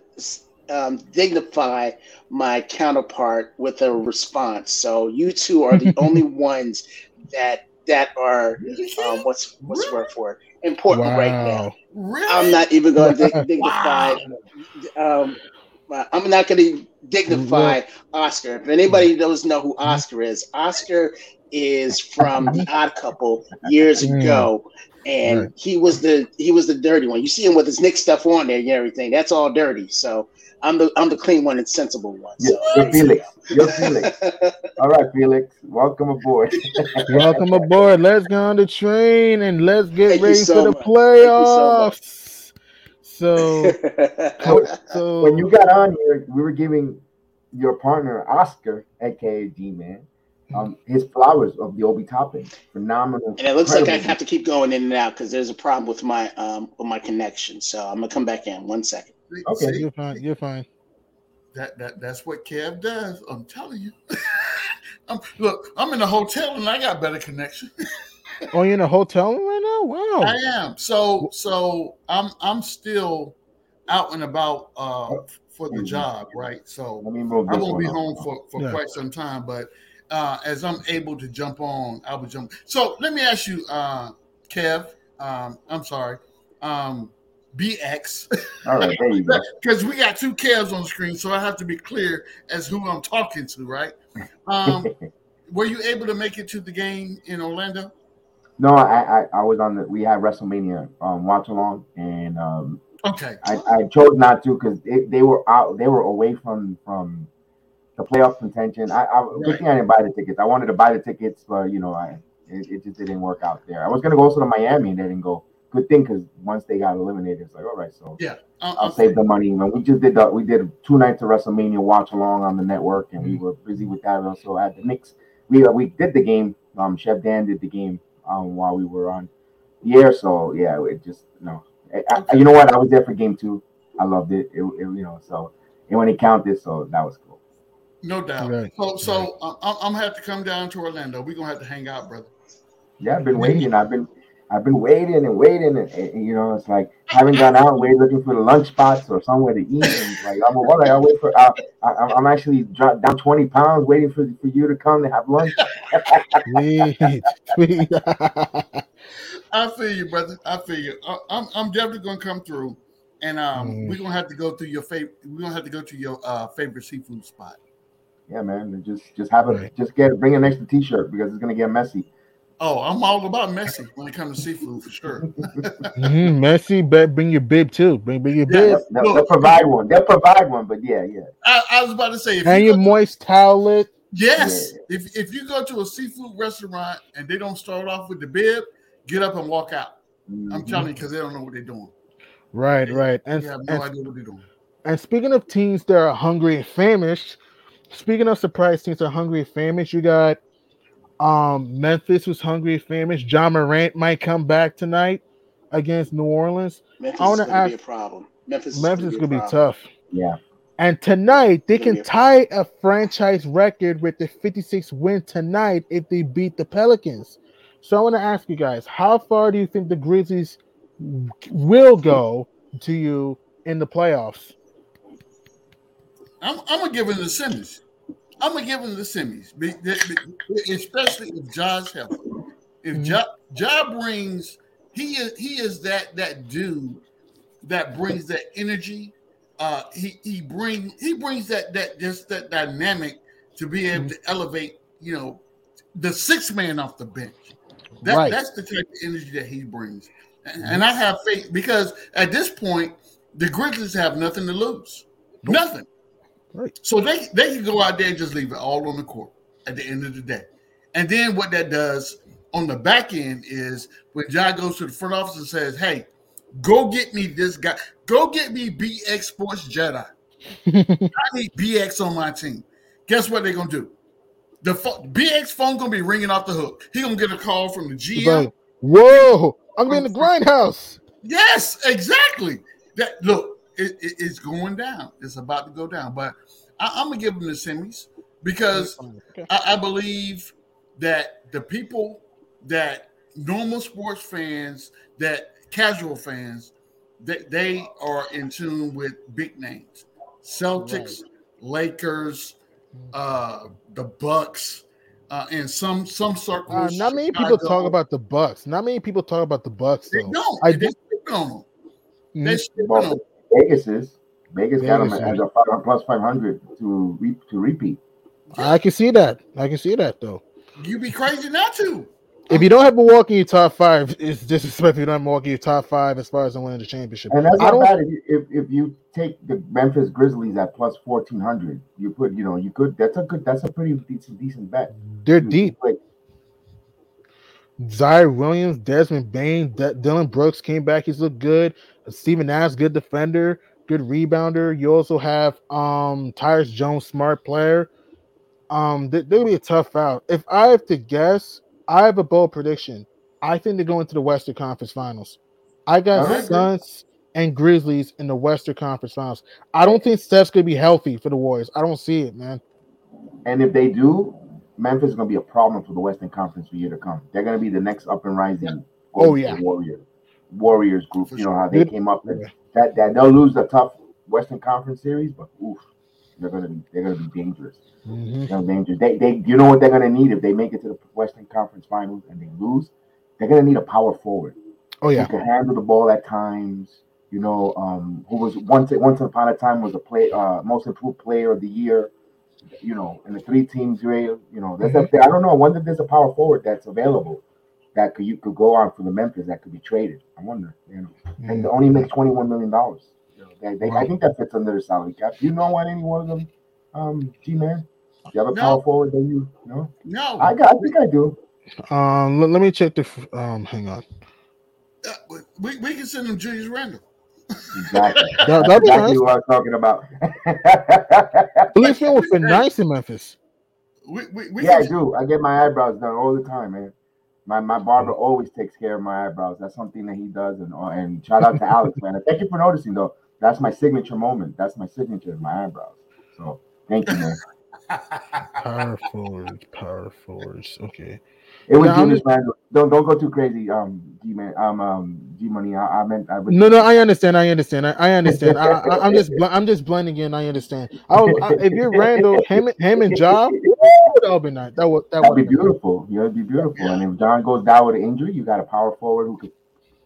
Speaker 4: um, dignify my counterpart with a response. So you two are the (laughs) only ones that that are um, what's what's the word for it important wow. right now. Really? I'm not even going to (laughs) dignify. wow. um, I'm not going to dignify Oscar. If anybody doesn't know who mm-hmm. Oscar is, Oscar is from The Odd Couple years ago, and he was the he was the dirty one. You see him with his Knick stuff on there and everything. That's all dirty. So I'm the I'm the clean one and sensible one. So.
Speaker 3: You're Felix. You're Felix. (laughs) all right, Felix. Welcome aboard.
Speaker 1: Welcome aboard. Let's go on the train and let's get Thank ready so for the much. playoffs. So, (laughs)
Speaker 3: so when you got on here, we were giving your partner Oscar, aka G Man, um, his flowers of the Obi Toppin. Phenomenal.
Speaker 4: And it looks like I have to keep going in and out because there's a problem with my um with my connection. So I'm gonna come back in one second.
Speaker 1: Okay, you're fine. You're fine.
Speaker 2: That that that's what Kev does. I'm telling you. (laughs) I'm, look, I'm in a hotel and I got better connection. (laughs)
Speaker 1: oh, you're in a hotel right now? Wow.
Speaker 2: I am. So so I'm I'm still out and about uh for the job, right? So I won't be home for, for yeah. quite some time, but uh as I'm able to jump on, I will jump. So let me ask you, uh Kev, um, I'm sorry, um BX.
Speaker 3: All right,
Speaker 2: Because (laughs) we got two Kevs on the screen, so I have to be clear as who I'm talking to, right? Um, were you able to make it to the game in Orlando?
Speaker 3: No, I, I, I was on the. We had WrestleMania um, watch along, and um,
Speaker 2: okay,
Speaker 3: I, I chose not to because they were out. They were away from from the playoff contention. I, I
Speaker 2: Right.
Speaker 3: good thing I didn't buy the tickets. I wanted to buy the tickets, but you know, I it, it just didn't work out there. I was gonna go also to Miami and they didn't go. Good thing because once they got eliminated, it's like all right, so
Speaker 2: Yeah, I-
Speaker 3: I'll
Speaker 2: I'm-
Speaker 3: save the money. When we just did the we did two nights of WrestleMania watch along on the network, and we
Speaker 2: Mm-hmm.
Speaker 3: were busy with that. We also had the Knicks. We uh, we did the game. Um, Chef Dan did the game um while we were on the air. So yeah, it just no. I, I, you know what? I was there for game two. I loved it. It, it you know so and when it counted, so that was cool.
Speaker 2: No doubt.
Speaker 1: Right.
Speaker 2: So, so uh, I'm, I'm gonna have to come down to Orlando. We're gonna have to hang out, brother.
Speaker 3: Yeah, I've been waiting. I've been I've been waiting and waiting, and, and, you know, it's like haven't gone out and wait looking for the lunch spots or somewhere to eat. And like I'm well, like, I wait for. Uh, I, I'm actually dropped down 20 pounds waiting for for you to come to have lunch.
Speaker 1: Sweet, (laughs) sweet.
Speaker 2: I feel you, brother. I feel you. I, I'm, I'm definitely gonna come through, and um,
Speaker 1: Mm.
Speaker 2: we're gonna have to go to your favorite. We're gonna have to go to your uh, favorite seafood spot.
Speaker 3: Yeah, man. Just just have a just get bring an extra T-shirt because it's gonna get messy.
Speaker 2: Oh, I'm all about messy when it comes to seafood for sure.
Speaker 1: mm-hmm. Messi, but bring your bib too. Bring, bring your
Speaker 2: Yeah.
Speaker 1: bib
Speaker 3: They'll, they'll, they'll provide one. They'll provide one. But yeah, yeah.
Speaker 2: I, I was about to say, if
Speaker 1: and
Speaker 2: you
Speaker 1: your
Speaker 2: go,
Speaker 1: moist towelette.
Speaker 2: yes, if if you go to a seafood restaurant and they don't start off with the bib, get up and walk out. I'm
Speaker 3: Mhm.
Speaker 2: telling you, because they don't know what they're doing.
Speaker 1: Right, right. And,
Speaker 2: They have no
Speaker 1: and
Speaker 2: idea what they're doing.
Speaker 1: And speaking of teams that are hungry and famished, speaking of surprise teams that are hungry and famished, you got um Memphis was hungry and famished. Ja Morant might come back tonight against New Orleans.
Speaker 4: Memphis
Speaker 1: I
Speaker 4: is
Speaker 1: wanna
Speaker 4: going to be a problem. Memphis is
Speaker 1: Memphis
Speaker 4: going
Speaker 1: is
Speaker 4: to
Speaker 1: gonna
Speaker 4: be,
Speaker 1: be
Speaker 4: a problem.
Speaker 1: tough.
Speaker 3: Yeah.
Speaker 1: And tonight they can
Speaker 4: a-
Speaker 1: tie a franchise record with the 56 win tonight if they beat the Pelicans. So I want to ask you guys, how far do you think the Grizzlies will go to you in the playoffs?
Speaker 2: I'm, I'm gonna give him the semis. I'm gonna give him the semis, especially if Josh helps. If
Speaker 1: Mhm.
Speaker 2: Ja, ja brings, he is he is that that dude that brings that energy. Uh, he he bring he brings that that just that dynamic to be able to elevate. You know, the six man off the bench. That,
Speaker 1: Right.
Speaker 2: That's the type of energy that he brings, and, and I have faith because at this point the Grizzlies have nothing to lose, nothing.
Speaker 1: Right.
Speaker 2: So they they can go out there and just leave it all on the court at the end of the day. And then what that does on the back end is when Ja goes to the front office and says, "Hey, go get me this guy. Go get me BX Sports Jedi. (laughs) I need BX on my team." Guess what they're gonna do? The pho- BX phone gonna be ringing off the hook. He gonna get a call from the GM.
Speaker 1: whoa, I'm in the grindhouse.
Speaker 2: Yes, exactly. That look, it, it- it's going down. It's about to go down. But I, I'm gonna give them the semis because I, I believe that the people that normal sports fans, that casual fans, that they are in tune with big names, Celtics, Lakers, uh, the Bucks, uh, and some some
Speaker 1: Uh,
Speaker 2: circles.
Speaker 1: not many people talk about the Bucks. Not many people talk about the Bucks
Speaker 2: They don't.
Speaker 1: I
Speaker 2: they
Speaker 1: do-
Speaker 2: on them. They
Speaker 3: Well,
Speaker 2: on 'em.
Speaker 3: Vegas is. Vegas got them
Speaker 1: Vegas
Speaker 3: as a five, plus 500 to re, to repeat.
Speaker 1: I can see that. I can see that though.
Speaker 2: You'd be crazy not to.
Speaker 1: If you don't have Milwaukee in your top five, it's disrespectful. If you don't have Milwaukee in your top five as far as winning the championship.
Speaker 3: And that's
Speaker 1: I
Speaker 3: not
Speaker 1: don't-
Speaker 3: bad if you, if, if you take the Memphis Grizzlies at plus 1400. You put, you know, you could. That's a good. That's a pretty decent, decent bet.
Speaker 1: They're
Speaker 3: You-
Speaker 1: deep.
Speaker 3: like,
Speaker 1: Ziaire Williams, Desmond Bane, D- Dillon Brooks came back. He's looked good. Stephen Nash, good defender, good rebounder. You also have um Tyus Jones, smart player. Um, they, they'll be a tough out. If I have to guess, I have a bold prediction. I think they go into the Western Conference Finals. I got
Speaker 3: right.
Speaker 1: Suns and Grizzlies in the Western Conference Finals. I don't think Steph's gonna be healthy for the Warriors. I don't see it, man.
Speaker 3: And if they do, Memphis is going to be a problem for the Western Conference for year to come. They're going to be the next up and rising.
Speaker 1: Oh, yeah.
Speaker 3: State Warrior, Warriors group.
Speaker 2: For
Speaker 3: You know
Speaker 2: sure.
Speaker 3: how they came up.
Speaker 1: Yeah.
Speaker 3: That that they'll lose the tough Western Conference series, but oof, they're going to be they're going to be dangerous.
Speaker 1: Mhm.
Speaker 3: They're dangerous. They they you know what they're going to need if they make it to the Western Conference Finals and they lose. They're going to need a power forward
Speaker 1: Oh yeah, who
Speaker 3: can handle the ball at times. You know, um, who was once once upon a time was a play uh, most improved player of the year. You know, in the three teams rail. You know, there's a, I don't know. I wonder if there's a power forward that's available that could you could go on for the Memphis that could be traded. I wonder. You know, and they only make twenty one million dollars. You know, they, they, I think that fits under the salary cap. Do you know what any one of them um, G man? Do you have a
Speaker 2: No.
Speaker 3: power forward that you know?
Speaker 2: No,
Speaker 3: I got. I think I do.
Speaker 1: Um, let, let me check the. Um, hang on.
Speaker 2: uh, we, we can send him Julius Randle.
Speaker 3: Exactly. (laughs)
Speaker 1: That, that'd
Speaker 3: exactly
Speaker 1: nice.
Speaker 3: what I'm talking about.
Speaker 1: Julius Randle would fit nice in Memphis.
Speaker 2: We, we, we
Speaker 3: yeah, I do. I get my eyebrows done all the time, man. My my barber always takes care of my eyebrows. That's something that he does, and uh, and shout out to (laughs) Alex, man. And thank you for noticing, though. That's my signature moment. That's my signature, my eyebrows. So thank you, man.
Speaker 1: Power forwards, power forwards. Okay.
Speaker 3: It was
Speaker 1: Yeah, I'm
Speaker 3: Don't don't go too crazy, um, G man, um, um, G money. I, I meant I
Speaker 1: No, no, I understand. I understand. I, I understand. I, I, I'm just, bl- I'm just blending in. I understand. I, would- I, if you're Randle, him, him and Job, that would be nice. That would, that
Speaker 3: That'd be beautiful. Yeah, it'd be beautiful. And if Ja goes down with an injury, you got a power forward who could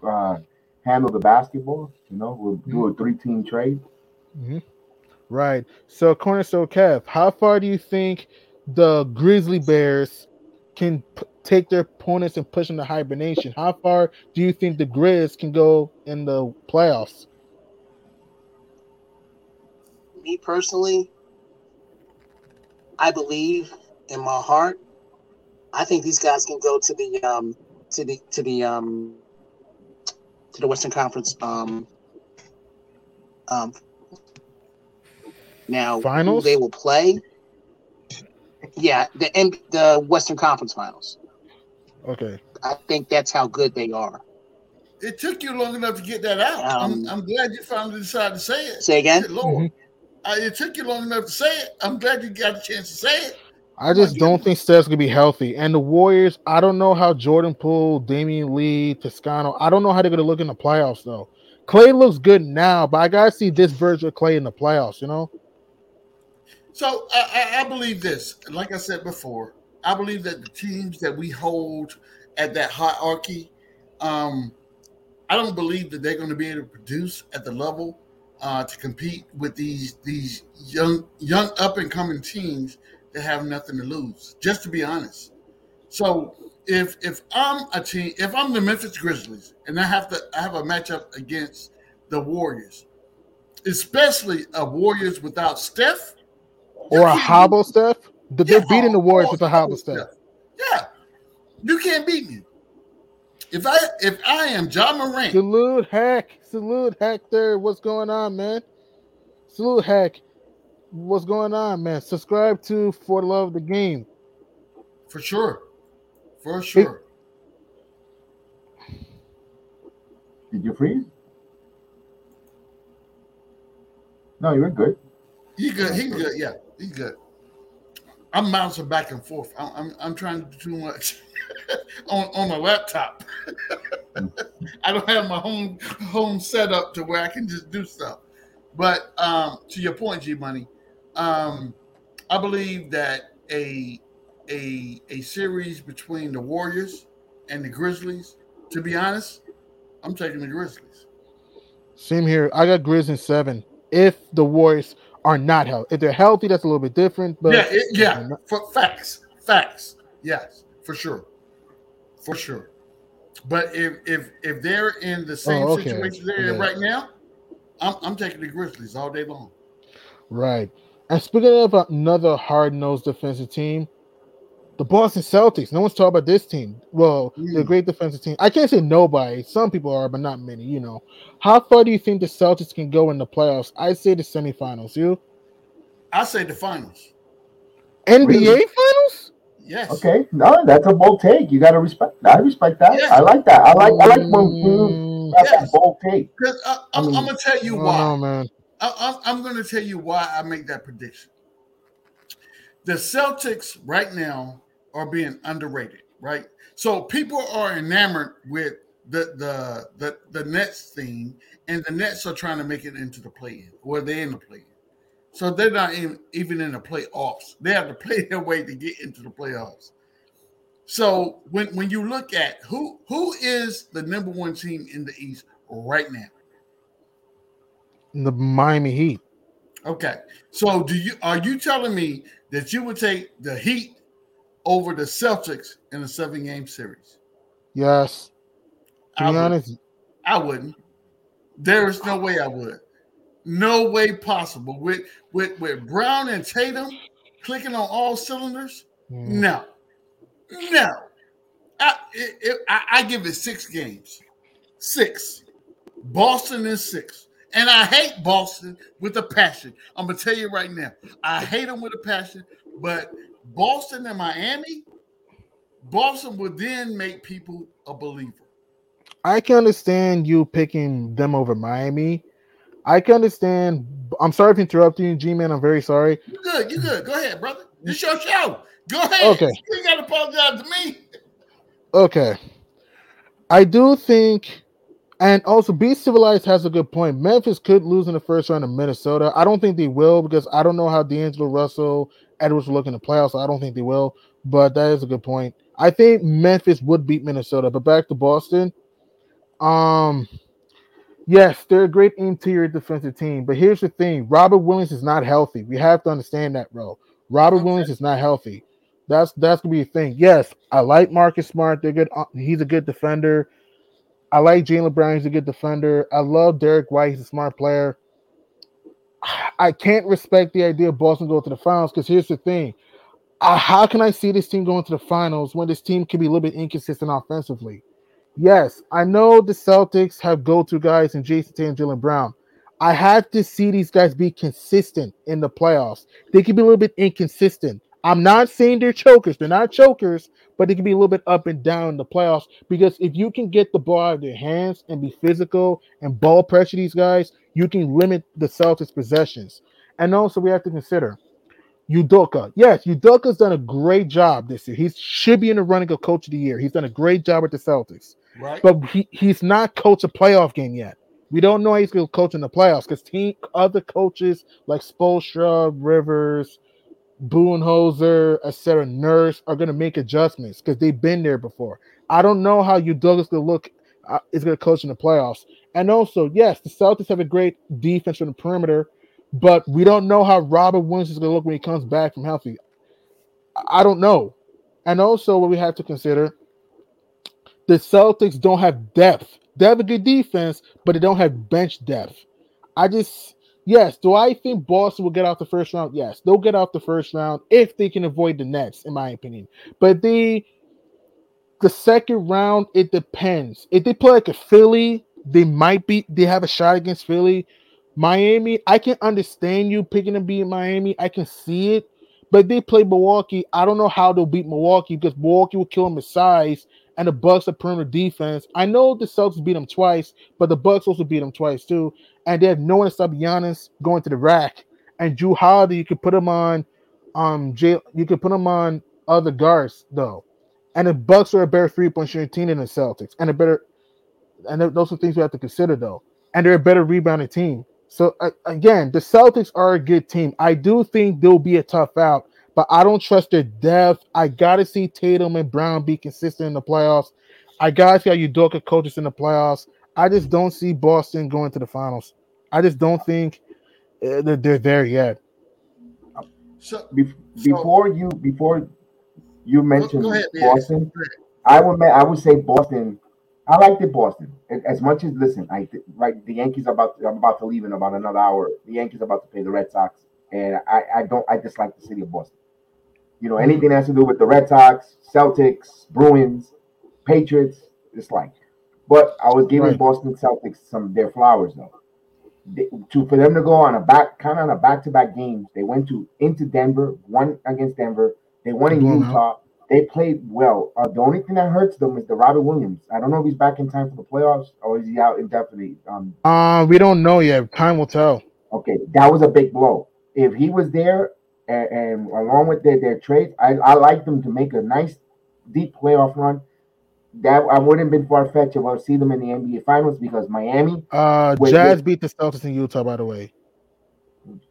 Speaker 3: uh, handle the basketball. You know, we'll do a three-team trade.
Speaker 1: Right. So, Cornerstone Kev, how far do you think the Grizzly Bears can p- take their opponents and push them to hibernation? How far do you think the Grizz can go in the playoffs?
Speaker 4: me personally, I believe in my heart. I think these guys can go to the um to the to the um to the Western Conference um um now who
Speaker 1: Finals?
Speaker 4: they will play. Yeah, the the Western Conference Finals.
Speaker 1: Okay.
Speaker 4: I think that's how good they are.
Speaker 2: it took you long enough to get that out.
Speaker 4: Um,
Speaker 2: I'm, I'm glad you finally decided to say it.
Speaker 4: Say again.
Speaker 2: Good Lord. Uh, it took you long enough to say it. I'm glad you got a chance to say it.
Speaker 1: I just don't think Steph's gonna be healthy. And the Warriors, I don't know how Jordan Poole, Damion Lee, Toscano, I don't know how they're gonna look in the playoffs though. Clay looks good now, but I gotta see this version of Clay in the playoffs, you know?
Speaker 2: So I, I, believe this. Like I said before, I believe that the teams that we hold at that hierarchy, um, I don't believe that they're going to be able to produce at the level uh, to compete with these these young young up and coming teams that have nothing to lose. Just to be honest. So if if I'm a team, if I'm the Memphis Grizzlies and I have to I have a matchup against the Warriors, especially a Warriors without Steph. You
Speaker 1: Or a
Speaker 2: can't
Speaker 1: hobble Steph. Th- They're
Speaker 2: Yeah,
Speaker 1: beating the Warriors with a hobble stuff.
Speaker 2: Yeah, you can't beat me. If I if I am Ja Morant,
Speaker 1: Salute Hack. Salute Hack there. What's going on, man? Salute Hack. What's going on, man? Subscribe to For the Love of the Game.
Speaker 2: for sure, for sure.
Speaker 3: Did you freeze? No, you were good.
Speaker 2: He good. He good. Yeah, he good. I'm bouncing back and forth. I'm I'm, I'm trying to do too much (laughs) on on a laptop. (laughs) I don't have my home home setup to where I can just do stuff. But um, to your point, G Money, um, I believe that a a a series between the Warriors and the Grizzlies. To be honest, I'm taking the Grizzlies.
Speaker 1: Same here. I got Grizz in seven. If the Warriors are not healthy, if they're healthy, that's a little bit different. But
Speaker 2: yeah, it, yeah, for facts, facts. Yes, for sure, for sure. But if if if they're in the oh, same
Speaker 1: Oh, okay.
Speaker 2: situation they're in right now, I'm I'm taking the Grizzlies all day long.
Speaker 1: right. And speaking of another hard-nosed defensive team, the Boston Celtics. No one's talking about this team. Well, they're a
Speaker 2: Mm.
Speaker 1: great defensive team. I can't say nobody. Some people are, but not many. You know, how far do you think the Celtics can go in the playoffs? I say the semifinals. You
Speaker 2: I say the finals.
Speaker 1: NBA
Speaker 3: Really?
Speaker 1: finals?
Speaker 2: Yes.
Speaker 3: Okay, no, that's a bold take. You got to respect. I respect that.
Speaker 2: Yeah.
Speaker 3: I like that. I like. I like when teams
Speaker 1: Mm,
Speaker 2: Yes.
Speaker 3: that bold take.
Speaker 2: Because I, I'm,
Speaker 3: I mean,
Speaker 2: I'm gonna tell you why.
Speaker 1: know, man.
Speaker 2: I, I'm, I'm going to tell you why I make that prediction. The Celtics right now are being underrated, right? So people are enamored with the the the, the Nets thing, and the Nets are trying to make it into the play-in, or they're in the play-in. So they're not even, even in the playoffs. They have to (laughs) play their way to get into the playoffs. So when when you look at who who is the number one team in the East right now?
Speaker 1: The Miami Heat.
Speaker 2: Okay. So do you are you telling me that you would take the Heat over the Celtics in a seven game series?
Speaker 1: Yes. To
Speaker 2: I
Speaker 1: be
Speaker 2: would-
Speaker 1: honest,
Speaker 2: I wouldn't. There is no way I would. No way possible. With with with Brown and Tatum clicking on all cylinders. Mm. No, no. I, it, it, I, I give it six games. Six. Boston is six. And I hate Boston with a passion. I'm gonna tell you right now. I hate them with a passion, but Boston and Miami, Boston would then make people a believer.
Speaker 1: I can understand you picking them over Miami. I can understand. I'm sorry for interrupting you, G man. I'm very sorry.
Speaker 2: You good? You good? Go ahead, brother. It's your show. Go ahead.
Speaker 1: Okay. (laughs)
Speaker 2: You got to apologize to me.
Speaker 1: Okay. I do think, and also Be Civilized has a good point. Memphis could lose in the first round of Minnesota. I don't think they will because I don't know how D'Angelo Russell, Edwards will look in the playoffs. So I don't think they will, but that is a good point. I think Memphis would beat Minnesota. But back to Boston. Um, yes, they're a great interior defensive team. But here's the thing: Robert Williams is not healthy. We have to understand that, bro. Robert okay. Williams is not healthy. That's that's gonna be a thing. Yes, I like Marcus Smart. They're good. Uh, he's a good defender. I like Jaylen Brown. He's a good defender. I love Derrick White. He's a smart player. I can't respect the idea of Boston going to the finals because here's the thing: uh, how can I see this team going to the finals when this team can be a little bit inconsistent offensively? Yes, I know the Celtics have go-to guys in Jayson Tatum and Jaylen Brown. I have to see these guys be consistent in the playoffs. They can be a little bit inconsistent. I'm not saying they're chokers. They're not chokers, but they can be a little bit up and down in the playoffs because if you can get the ball out of their hands and be physical and ball pressure these guys, you can limit the Celtics' possessions. And also, we have to consider Udoka. Yes, Udoka's done a great job this year. He should be in the running of Coach of the Year. He's done a great job with the Celtics.
Speaker 2: Right.
Speaker 1: But he, he's not coached a playoff game yet. We don't know how he's going to coach in the playoffs because team other coaches like Spoelstra, Rivers, Budenholzer, etc., Nurse are going to make adjustments because they've been there before. I don't know how you Douglas going to look uh, is going to coach in the playoffs. And also, yes, the Celtics have a great defense from the perimeter, but we don't know how Robert Williams is going to look when he comes back from healthy. I don't know. And also, what we have to consider the Celtics don't have depth. They have a good defense, but they don't have bench depth. I just Yes. Do I think Boston will get out the first round? Yes. They'll get out the first round if they can avoid the Nets, in my opinion. But the the second round, it depends. If they play like a Philly, they might be they have a shot against Philly. Miami, I can understand you picking to beat Miami. I can see it. But they play Milwaukee. I don't know how they'll beat Milwaukee because Milwaukee will kill them with size and the Bucks are perimeter defense. I know the Celtics beat them twice, but the Bucks also beat them twice too and they have no one to stop Giannis going to the rack. And Jrue Holiday, you could put him on, um, Jay, you could put him on other guards though. And the Bucks are a better three point shooting team than the Celtics, and a better, and those are things we have to consider though. And they're a better rebounding team. So uh, again, the Celtics are a good team. I do think they'll be a tough out, but I don't trust their depth. I gotta see Tatum and Brown be consistent in the playoffs. I gotta see how Udoka coaches in the playoffs. I just don't see Boston going to the finals. I just don't think uh, that they're there yet.
Speaker 3: So, Be- before so, you before you mentioned ahead, Boston, I would I would say Boston. I like the Boston as much as listen. I right the Yankees about I'm about to leave in about another hour. The Yankees about to play the Red Sox, and I I don't I dislike the city of Boston. You know anything that has to do with the Red Sox, Celtics, Bruins, Patriots, dislike. But I was giving right. Boston Celtics some their flowers though. They, to for them to go on a back kind of on a back to back game, they went to into Denver, won against Denver. They won in Utah. They played well. Uh, the only thing that hurts them is the Robert Williams. I don't know if he's back in time for the playoffs or is he out indefinitely. Um,
Speaker 1: uh, we don't know yet. Time will tell.
Speaker 3: Okay, that was a big blow. If he was there and, and along with their, their trades, I, I like them to make a nice deep playoff run that I wouldn't have been far fetched if I see them in the NBA Finals because Miami.
Speaker 1: Uh, Jazz beat the Celtics in Utah, by the way.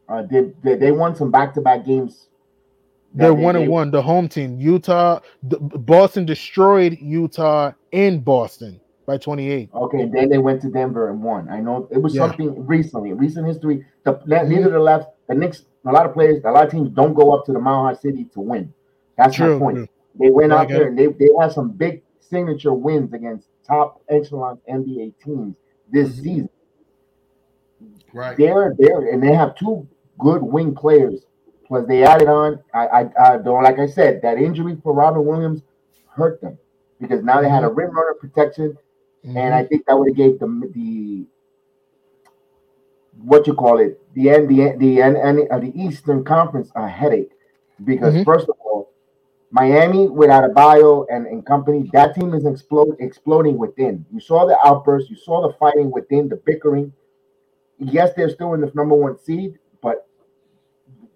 Speaker 3: Uh, they, they, they won some back to back games.
Speaker 1: They're one and one. The home team, Utah, the, Boston destroyed Utah in Boston by 28.
Speaker 3: Okay, then they went to Denver and won. I know it was yeah. something recently, recent history. The neither the left, the Knicks, a lot of players, a lot of teams don't go up to the Mile High City to win. That's True. my point. They went out there and they, they had some big signature wins against top echelon NBA teams this mm-hmm. season.
Speaker 2: Right.
Speaker 3: They're there, and they have two good wing players. Plus, they added on. I, I, I don't like I said that injury for Robin Williams hurt them because now they had a
Speaker 1: Mm-hmm.
Speaker 3: rim runner protection, and I think that would have gave them the what you call it the end the the end uh, the Eastern Conference a headache because
Speaker 1: Mhm.
Speaker 3: first of all, Miami with Adebayo and, and company that team is explode exploding within. You saw the outburst, you saw the fighting within, the bickering. Yes, they're still in the number one seed,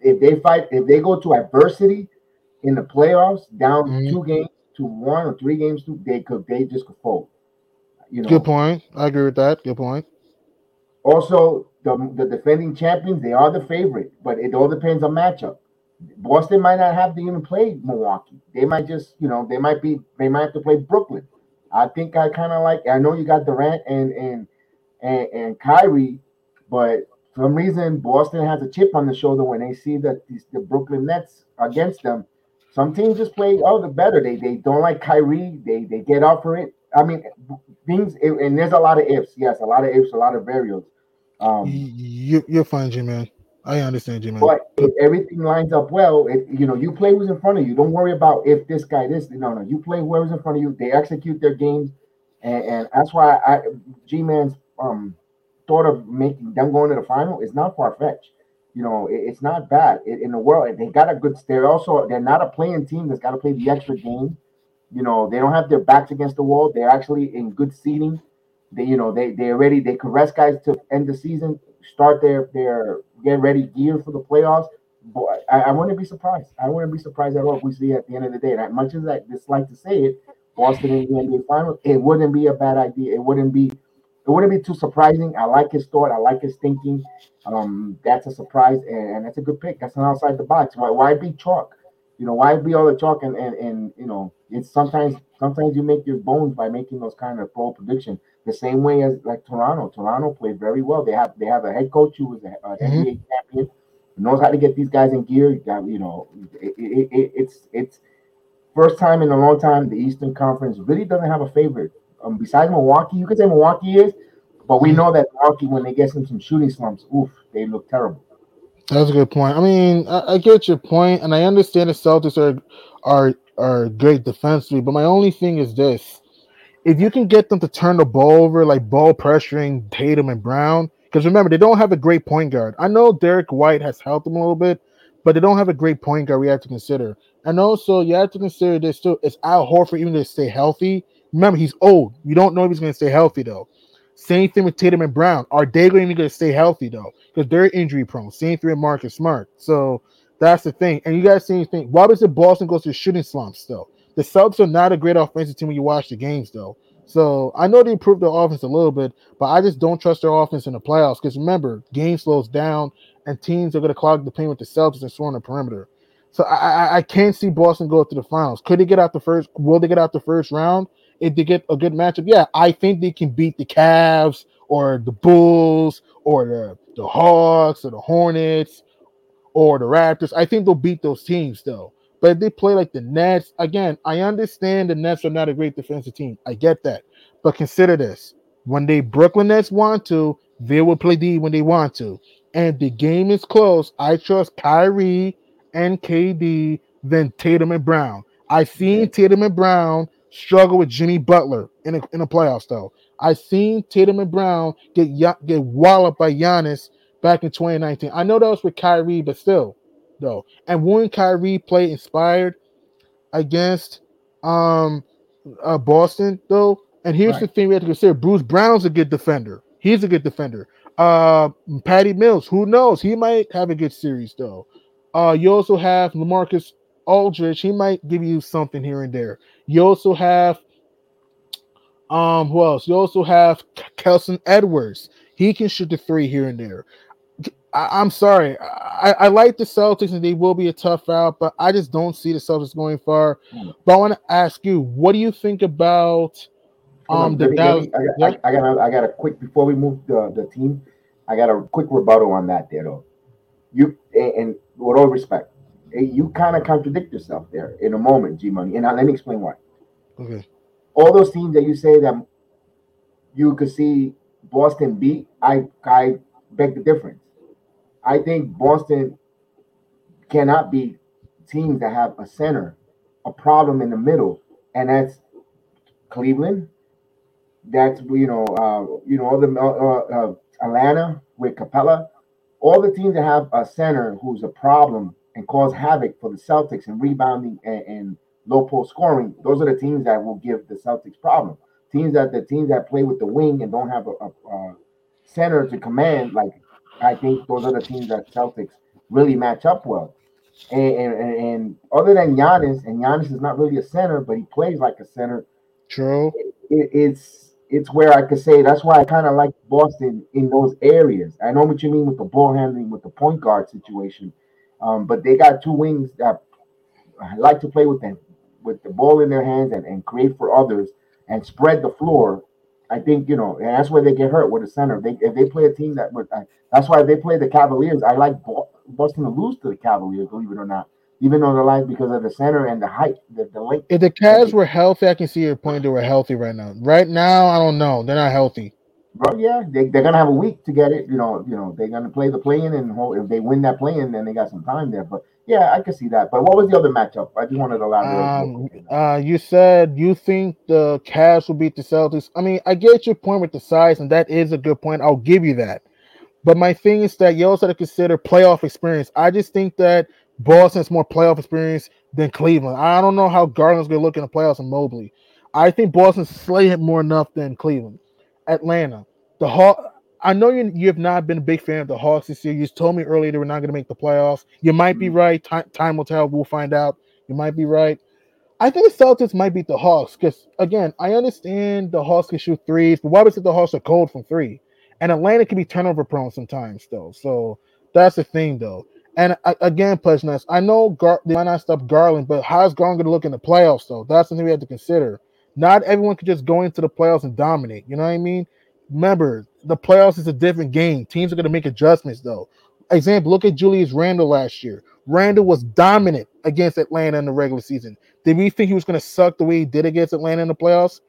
Speaker 3: if they fight, if they go to adversity in the playoffs, down
Speaker 1: Mhm.
Speaker 3: two games to one or three games to, they could they just could fold. You know,
Speaker 1: Good point. I agree with that. Good point.
Speaker 3: Also, the, the defending champions, they are the favorite, but it all depends on matchup. Boston might not have to even play Milwaukee. They might just, you know, they might be, they might have to play Brooklyn. I think I kind of like. I know you got Durant and and and and Kyrie, but for some reason Boston has a chip on the shoulder when they see that these, the Brooklyn Nets against them. Some teams just play oh the better. They they don't like Kyrie. They they get up for it. I mean, things and there's a lot of ifs. Yes, a lot of ifs, a lot of variables. Um,
Speaker 1: You, you're fine, G man. I understand, G man.
Speaker 3: but if everything lines up well, if you know you play who's in front of you. Don't worry about if this guy this. No, no, you play whoever's in front of you. They execute their games, and, and that's why I G Man's um thought of making them going to the final is not far fetched. You know, it, it's not bad it, in the world. They got a good. They're also they're not a playing team that's got to play the extra game. You know, they don't have their backs against the wall. They're actually in good seating. They, you know, they they already they could rest guys to end the season, start their their get ready gear for the playoffs. Boy, I, I wouldn't be surprised. I wouldn't be surprised at all if we see at the end of the day. As much as I dislike to say it, Boston in the NBA Finals, it wouldn't be a bad idea. It wouldn't be it wouldn't be too surprising. I like his thought. I like his thinking. Um, that's a surprise, and, and that's a good pick. That's an outside the box. Why why be chalk? You know, why be all the chalk and and, and you know, it's sometimes sometimes you make your bones by making those kind of bold predictions. The same way as like Toronto. Toronto played very well. They have they have a head coach who was an
Speaker 1: Mhm.
Speaker 3: NBA champion, knows how to get these guys in gear. You got you know, it, it, it, it's it's first time in a long time the Eastern Conference really doesn't have a favorite. Um, besides Milwaukee, you could say Milwaukee is, but we know that Milwaukee when they get in some shooting slumps, oof, they look terrible.
Speaker 1: That's a good point. I mean, I, I get your point, and I understand the Celtics are are are great defensively, but my only thing is this: if you can get them to turn the ball over, like ball pressuring Tatum and Brown, because remember they don't have a great point guard. I know Derrick White has helped them a little bit, but they don't have a great point guard. We have to consider, and also you have to consider this too: is Al Horford even to stay healthy? Remember, he's old. You don't know if he's going to stay healthy though. Same thing with Tatum and Brown. Are they going to stay healthy though? Because they're injury prone. Same thing with Marcus Smart. So that's the thing. And you guys see anything? Why does the Boston go through shooting slumps though? The Celtics are not a great offensive team when you watch the games though. So I know they improved their offense a little bit, but I just don't trust their offense in the playoffs. Because remember, game slows down and teams are going to clog the paint with the Celtics and swarm the perimeter. So I, I I can't see Boston go to the finals. Could they get out the first? Will they get out the first round? If they get a good matchup, yeah, I think they can beat the Cavs or the Bulls or the, the Hawks or the Hornets or the Raptors. I think they'll beat those teams though. But if they play like the Nets, again, I understand the Nets are not a great defensive team. I get that. But consider this when they Brooklyn Nets want to, they will play D when they want to. And if the game is close, I trust Kyrie and KD than Tatum and Brown. I've seen Tatum and Brown struggle with Jimmy Butler in a, in a playoffs though. I've seen Tatum and Brown get get walloped by Giannis back in 2019. I know that was with Kyrie, but still, though. And when Kyrie played inspired against um uh, Boston though, and here's the thing we have to consider: Bruce Brown's a good defender. He's a good defender. Uh, Patty Mills, who knows? He might have a good series though. Uh, you also have LaMarcus Aldridge. He might give you something here and there. You also have um who else? You also have Kessler Edwards. He can shoot the three here and there. I, am sorry. I, I like the Celtics and they will be a tough out, but I just don't see the Celtics going far. But I want to ask you, what do you think about um the
Speaker 3: let me- let
Speaker 1: Dallas?
Speaker 3: I? I, I got a, I got a quick before we move the, the team. I got a quick rebuttal on that there though. You and, and with all respect, you kind of contradict yourself there in a moment, G Money. And now let me explain why.
Speaker 1: Okay.
Speaker 3: All those teams that you say that you could see Boston beat, I I beg the difference. I think Boston cannot be teams that have a center, a problem in the middle, and that's Cleveland. That's you know, uh, you know, all the uh, uh, Atlanta with Capela, all the teams that have a center who's a problem and cause havoc for the Celtics and rebounding and, and low post scoring. Those are the teams that will give the Celtics problem. Teams that the teams that play with the wing and don't have a, a, a center to command, like I think those are the teams that Celtics really match up well. And, and, and other than Giannis, and Giannis is not really a center, but he plays like a center.
Speaker 1: True.
Speaker 3: It, it's it's where I could say that's why I kind of like Boston in those areas. I know what you mean with the ball handling, with the point guard situation, um, but they got two wings that like to play with them with the ball in their hands and, and create for others and spread the floor. I think you know, and that's where they get hurt with the center. They if they play a team that would, that's why they play the Cavaliers. I like Boston to lose to the Cavaliers, believe it or not. Even though the line because of the center and the height, the, the length.
Speaker 1: If the Cavs were healthy, I can see your point. They were healthy right now. Right now, I don't know. They're not healthy.
Speaker 3: Bro, yeah, they, they're gonna have a week to get it. You know, you know, they're gonna play the play-in, and if they win that play-in, then they got some time there. But yeah, I can see that. But what was the other matchup? I just wanted to elaborate.
Speaker 1: Um, uh, you said you think the Cavs will beat the Celtics. I mean, I get your point with the size, and that is a good point. I'll give you that. But my thing is that you also have to consider playoff experience. I just think that Boston's more playoff experience than Cleveland. I don't know how Garland's to look in the playoffs and Mobley. I think Boston's slayed him more enough than Cleveland. Atlanta, the Hawks. I know you, you have not been a big fan of the Hawks this year. You told me earlier they were not going to make the playoffs. You might be mm-hmm. right. Time, time will tell. We'll find out. You might be right. I think the Celtics might beat the Hawks because, again, I understand the Hawks can shoot threes, but why was it the Hawks are cold from three? And Atlanta can be turnover prone sometimes, though. So that's the thing, though. And uh, again, Pledgeness, I know Gar- they might not stop Garland, but how's Garland going to look in the playoffs, though? That's something we have to consider. Not everyone could just go into the playoffs and dominate. You know what I mean? Remember, the playoffs is a different game. Teams are going to make adjustments, though. Example, look at Julius Randle last year. Randle was dominant against Atlanta in the regular season. Did we think he was going to suck the way he did against Atlanta in the playoffs?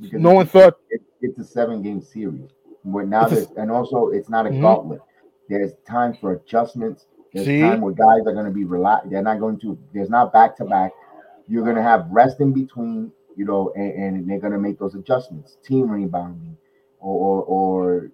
Speaker 1: Because no one thought
Speaker 3: it, it's a seven game series. Where now there's, and also it's not a mm-hmm. gauntlet. There's time for adjustments. There's See? time where guys are going to be relaxed. They're not going to. There's not back to back. You're going to have rest in between. You know, and, and they're going to make those adjustments. Team rebounding, or, or, or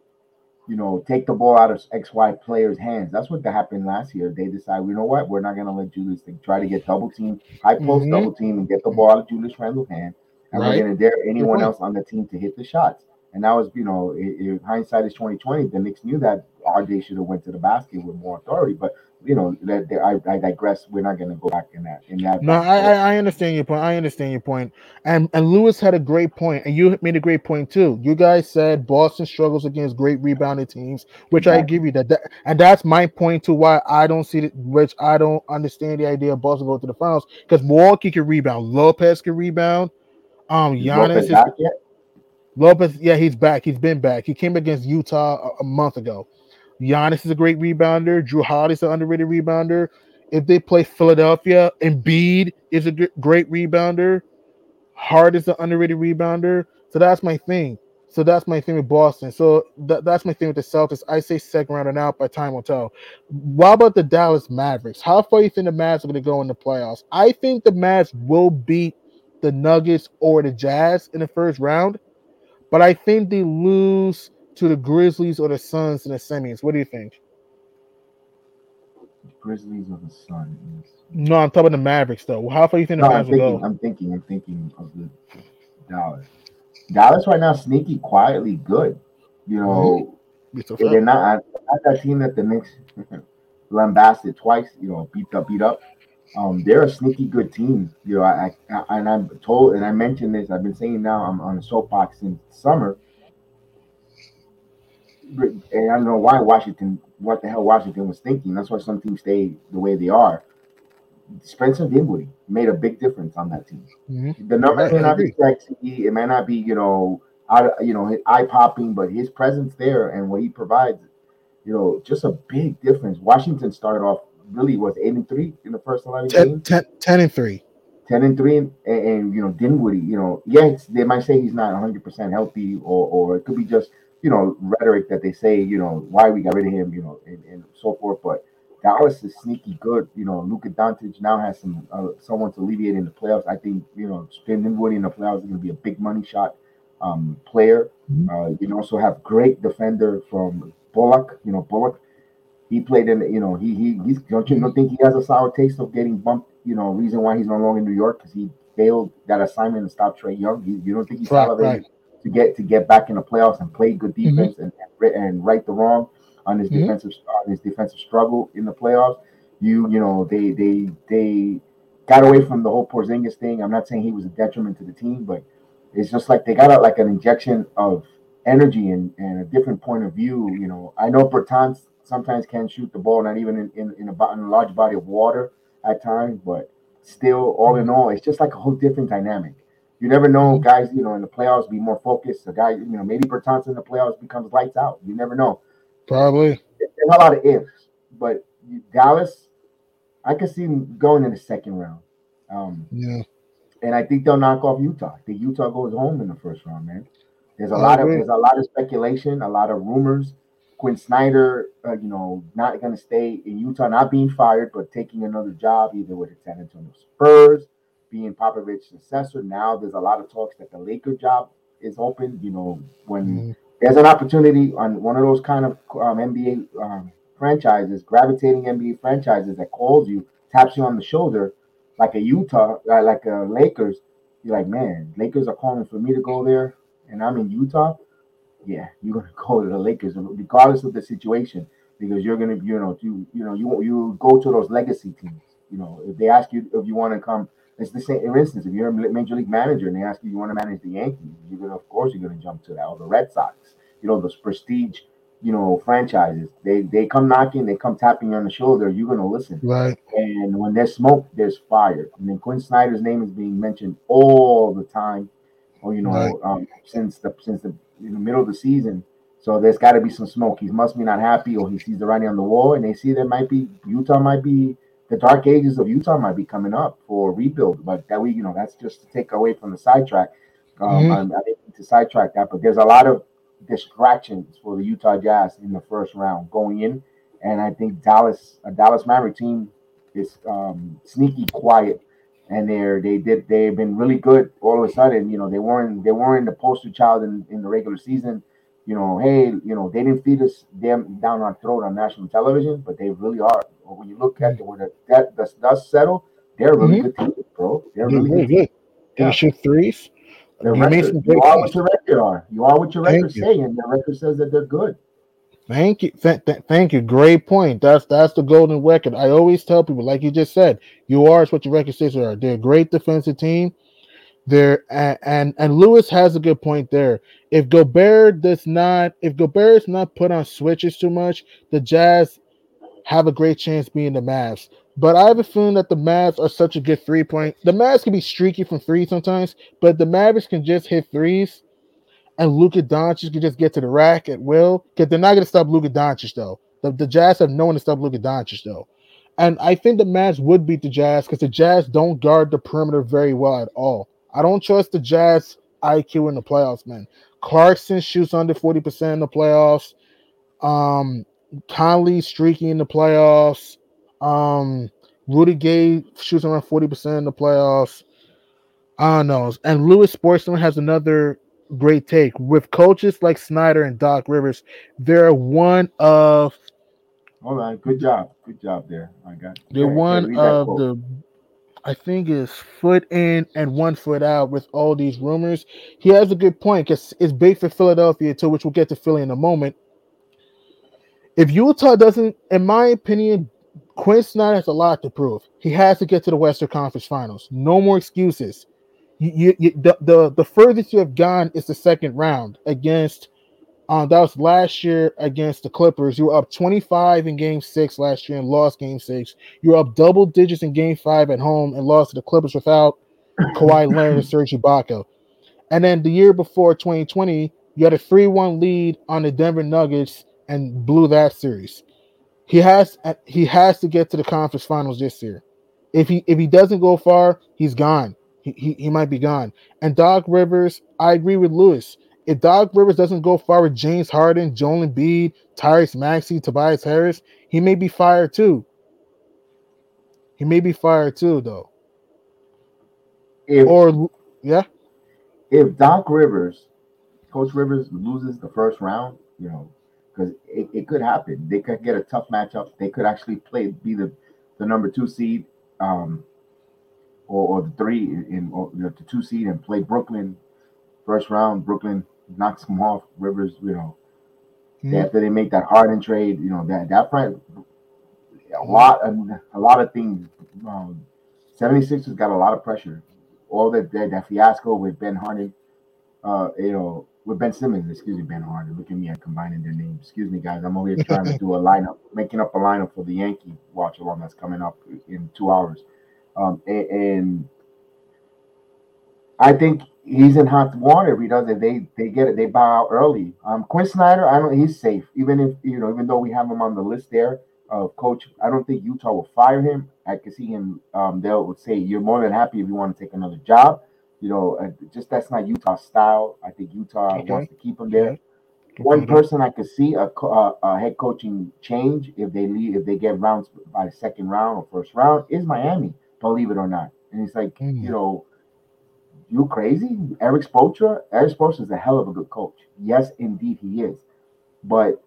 Speaker 3: you know, take the ball out of XY players' hands. That's what happened last year. They decide, you know what, we're not going to let Julius think, try to get double team, high post mm-hmm. double team, and get the ball out of Julius Randle's hand. And right. we're to dare anyone else on the team to hit the shots. And that was, you know, it, hindsight is twenty twenty. The Knicks knew that RJ should have went to the basket with more authority, but you know, that, that I, I, digress. We're not going to go back in that. In that.
Speaker 1: No, I, I understand your point. I understand your point. And and Lewis had a great point, and you made a great point too. You guys said Boston struggles against great rebounding teams, which. I give you that, that. And that's my point to why I don't see it. Which I don't understand the idea of Boston going to the finals because Milwaukee can rebound, Lopez can rebound. Um, Giannis is, Lopez, yeah, he's back. He's been back. He came against Utah a, a month ago. Giannis is a great rebounder. Jrue Holiday is an underrated rebounder. If they play Philadelphia, Embiid is a great rebounder. Hard is an underrated rebounder. So that's my thing. So that's my thing with Boston. So th- that's my thing with the Celtics. I say second round and out, but time will tell. What about the Dallas Mavericks? How far do you think the Mavs are going to go in the playoffs? I think the Mavs will beat the Nuggets or the Jazz in the first round, but I think they lose to the Grizzlies or the Suns and the semis. What do you think?
Speaker 3: Grizzlies or the Suns?
Speaker 1: No, I'm talking about the Mavericks though. How far you think the Mavericks
Speaker 3: I'm thinking,
Speaker 1: go?
Speaker 3: I'm thinking, I'm thinking of the Dallas. Dallas right now sneaky, quietly good. You know, mm-hmm. they're not, not that team that the Knicks (laughs) lambasted twice. You know, beat up, beat up. Um, they're a sneaky good team. You know, I, I and I'm told, and I mentioned this. I've been saying now. I'm on a soapbox since summer and I don't know why Washington, what the hell Washington was thinking. That's why some teams stay the way they are. Spencer Dinwiddie made a big difference on that team. Mm-hmm. The numbers may not be sexy. It may not be, you know, out, you know, eye popping, but his presence there and what he provides, you know, just a big difference. Washington started off really was eight and three in the first eleven
Speaker 1: 10, games. 10, 10 and three.
Speaker 3: 10 and 3 and, and, you know Dinwiddie you know yes they might say he's not 100% healthy or or it could be just you know, rhetoric that they say, you know, why we got rid of him, you know, and, and so forth. But Dallas is sneaky good. You know, Luka Doncic now has some uh, someone to alleviate in the playoffs. I think you know, Spencer Dinwiddie in the playoffs is going to be a big money shot um, player. Mm-hmm. Uh, you also have great defender from Bullock. You know, Bullock. He played in. You know, he he he's don't you don't think he has a sour taste of getting bumped? You know, reason why he's no longer in New York because he failed that assignment and stopped Trae Young. You, you don't think he's right, right. To get to get back in the playoffs and play good mm-hmm. defense mm-hmm. and and right the wrong on his mm-hmm. defensive on his defensive struggle in the playoffs. You you know they they they got away from the whole Porzingis thing. I'm not saying he was a detriment to the team, but it's just like they got a, like an injection of energy and, and a different point of view. You know, I know Bertans sometimes can shoot the ball, not even in, in, in, a, in a large body of water at times, but still, all in all, it's just like a whole different dynamic. You never know, guys. You know, in the playoffs, be more focused. A guy, you know, maybe Bertans in the playoffs becomes lights out. You never know.
Speaker 1: Probably.
Speaker 3: There's a lot of ifs, but Dallas, I could see them going in the second round. Um,
Speaker 1: yeah.
Speaker 3: And I think they'll knock off Utah. I think Utah goes home in the first round, man. There's a I lot agree. of there's a lot of speculation, a lot of rumors. Quin Snyder, uh, you know, not going to stay in Utah, not being fired, but taking another job either with the San Antonio Spurs, being Popovich's successor. Now there's a lot of talks that the Laker job is open. You know, when mm-hmm there's an opportunity on one of those kind of um, NBA um, franchises, gravitating NBA franchises that calls you, taps you on the shoulder, like a Utah, uh, like a Lakers. You're like, man, Lakers are calling for me to go there, and I'm in Utah. Yeah, you're gonna (laughs) go to the Lakers, regardless of the situation, because you're gonna, you know, you you know, you you go to those legacy teams. You know, if they ask you if you want to come it's the same. For instance, if you're a major league manager and they ask you you want to manage the Yankees, you're gonna, of course, you're gonna jump to that. Or the Red Sox, you know, those prestige, you know, franchises. They they come knocking, they come tapping you on the shoulder. You're gonna listen,
Speaker 1: right?
Speaker 3: And when there's smoke, there's fire. And then Quin Snyder's name is being mentioned all the time, or you know, right. um, since the since the in the middle of the season. So there's got to be some smoke. He must be not happy, or he sees the writing on the wall, and they see there might be Utah might be the dark ages of Utah might be coming up for rebuild, but that we, you know, that's just to take away from the sidetrack. Um, mm-hmm. I, I didn't to sidetrack that, but there's a lot of distractions for the Utah Jazz in the first round going in, and I think Dallas, a Dallas Maverick team, is um, sneaky quiet, and they're they did they've been really good all of a sudden. You know, they weren't they weren't the poster child in, in the regular season you know, hey, you know, they didn't feed us them down our throat on national television, but they really are. When you look at the, when the that the dust settle, they're really mm-hmm. good team, bro. They're really good. good.
Speaker 1: Can yeah. shoot threes?
Speaker 3: Their record, you are what your record are. You are what your record say, and their record says that they're good.
Speaker 1: Thank you, th- th- thank you. Great point. That's that's the golden record. I always tell people, like you just said, you are what your record says they are. They're a great defensive team. There and, and and Lewis has a good point there. If Gobert does not, if Gobert is not put on switches too much, the Jazz have a great chance being the Mavs. But I have a feeling that the Mavs are such a good three point. The Mavs can be streaky from three sometimes, but the Mavericks can just hit threes, and Luka Doncic can just get to the rack at will. Because they're not going to stop Luka Doncic though. The, the Jazz have no one to stop Luka Doncic though. And I think the Mavs would beat the Jazz because the Jazz don't guard the perimeter very well at all. I don't trust the Jazz IQ in the playoffs, man. Clarkson shoots under 40% in the playoffs. Um, Conley streaky in the playoffs. Um, Rudy Gay shoots around 40% in the playoffs. I don't know. And Lewis Sportsman has another great take. With coaches like Snyder and Doc Rivers, they're one of
Speaker 3: all right, good job. Good job there. I got
Speaker 1: they're one of the I think is foot in and one foot out with all these rumors. He has a good point because it's big for Philadelphia too, which we'll get to Philly in a moment. If Utah doesn't, in my opinion, Quin Snyder has a lot to prove. He has to get to the Western Conference Finals. No more excuses. You, you, you, the, the the furthest you have gone is the second round against um, that was last year against the Clippers. You were up 25 in game six last year and lost game six. You were up double digits in game five at home and lost to the Clippers without (coughs) Kawhi Leonard and Serge Ibaka. And then the year before 2020, you had a 3 1 lead on the Denver Nuggets and blew that series. He has he has to get to the conference finals this year. If he if he doesn't go far, he's gone. He, he, he might be gone. And Doc Rivers, I agree with Lewis if Doc Rivers doesn't go far with James Harden, Joel Embiid, Tyrese Maxey, Tobias Harris, he may be fired too. He may be fired too, though.
Speaker 3: If,
Speaker 1: Or yeah,
Speaker 3: if Doc Rivers, Coach Rivers loses the first round, you know, because it, it could happen. They could get a tough matchup. They could actually play be the, the number two seed, um, or, or the three in or the two seed and play Brooklyn first round. Brooklyn knocks them off. Rivers, you know,
Speaker 1: Mhm.
Speaker 3: after they make that Harden trade, you know that that front a lot a lot of things. Um, 76ers got a lot of pressure. All that that, that fiasco with Ben Harden, uh, you know, with Ben Simmons, excuse me, Ben Harden. Look at me, I'm combining their names. Excuse me, guys. I'm over here trying to (laughs) do a lineup, making up a lineup for the Yankee watch along that's coming up in two hours. Um, and, and I think he's in hot water if he does it. They they get it. They bow out early. Um, Quin Snyder, I don't. He's safe. Even if you know, even though we have him on the list there, uh, coach. I don't think Utah will fire him. I can see him. Um, they'll say you're more than happy if you want to take another job. You know, uh, just that's not Utah style. I think Utah
Speaker 1: Okay.
Speaker 3: wants to keep him there.
Speaker 1: Okay.
Speaker 3: One person I could see a, uh, a head coaching change if they leave if they get rounds by the second round or first round is Miami. Believe it or not, and it's like
Speaker 1: Mm.
Speaker 3: you know, you crazy? Erik Spoelstra. Erik Spoelstra is a hell of a good coach. Yes, indeed he is. But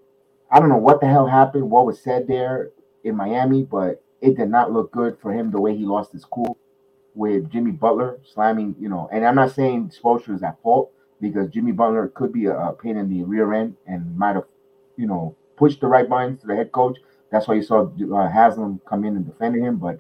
Speaker 3: I don't know what the hell happened, what was said there in Miami, but it did not look good for him the way he lost his cool with Jimmy Butler slamming, you know. And I'm not saying Spoelstra is at fault because Jimmy Butler could be a, a pain in the rear end and might have, you know, pushed the right buttons to the head coach. That's why you saw uh, Haslem come in and defend him, but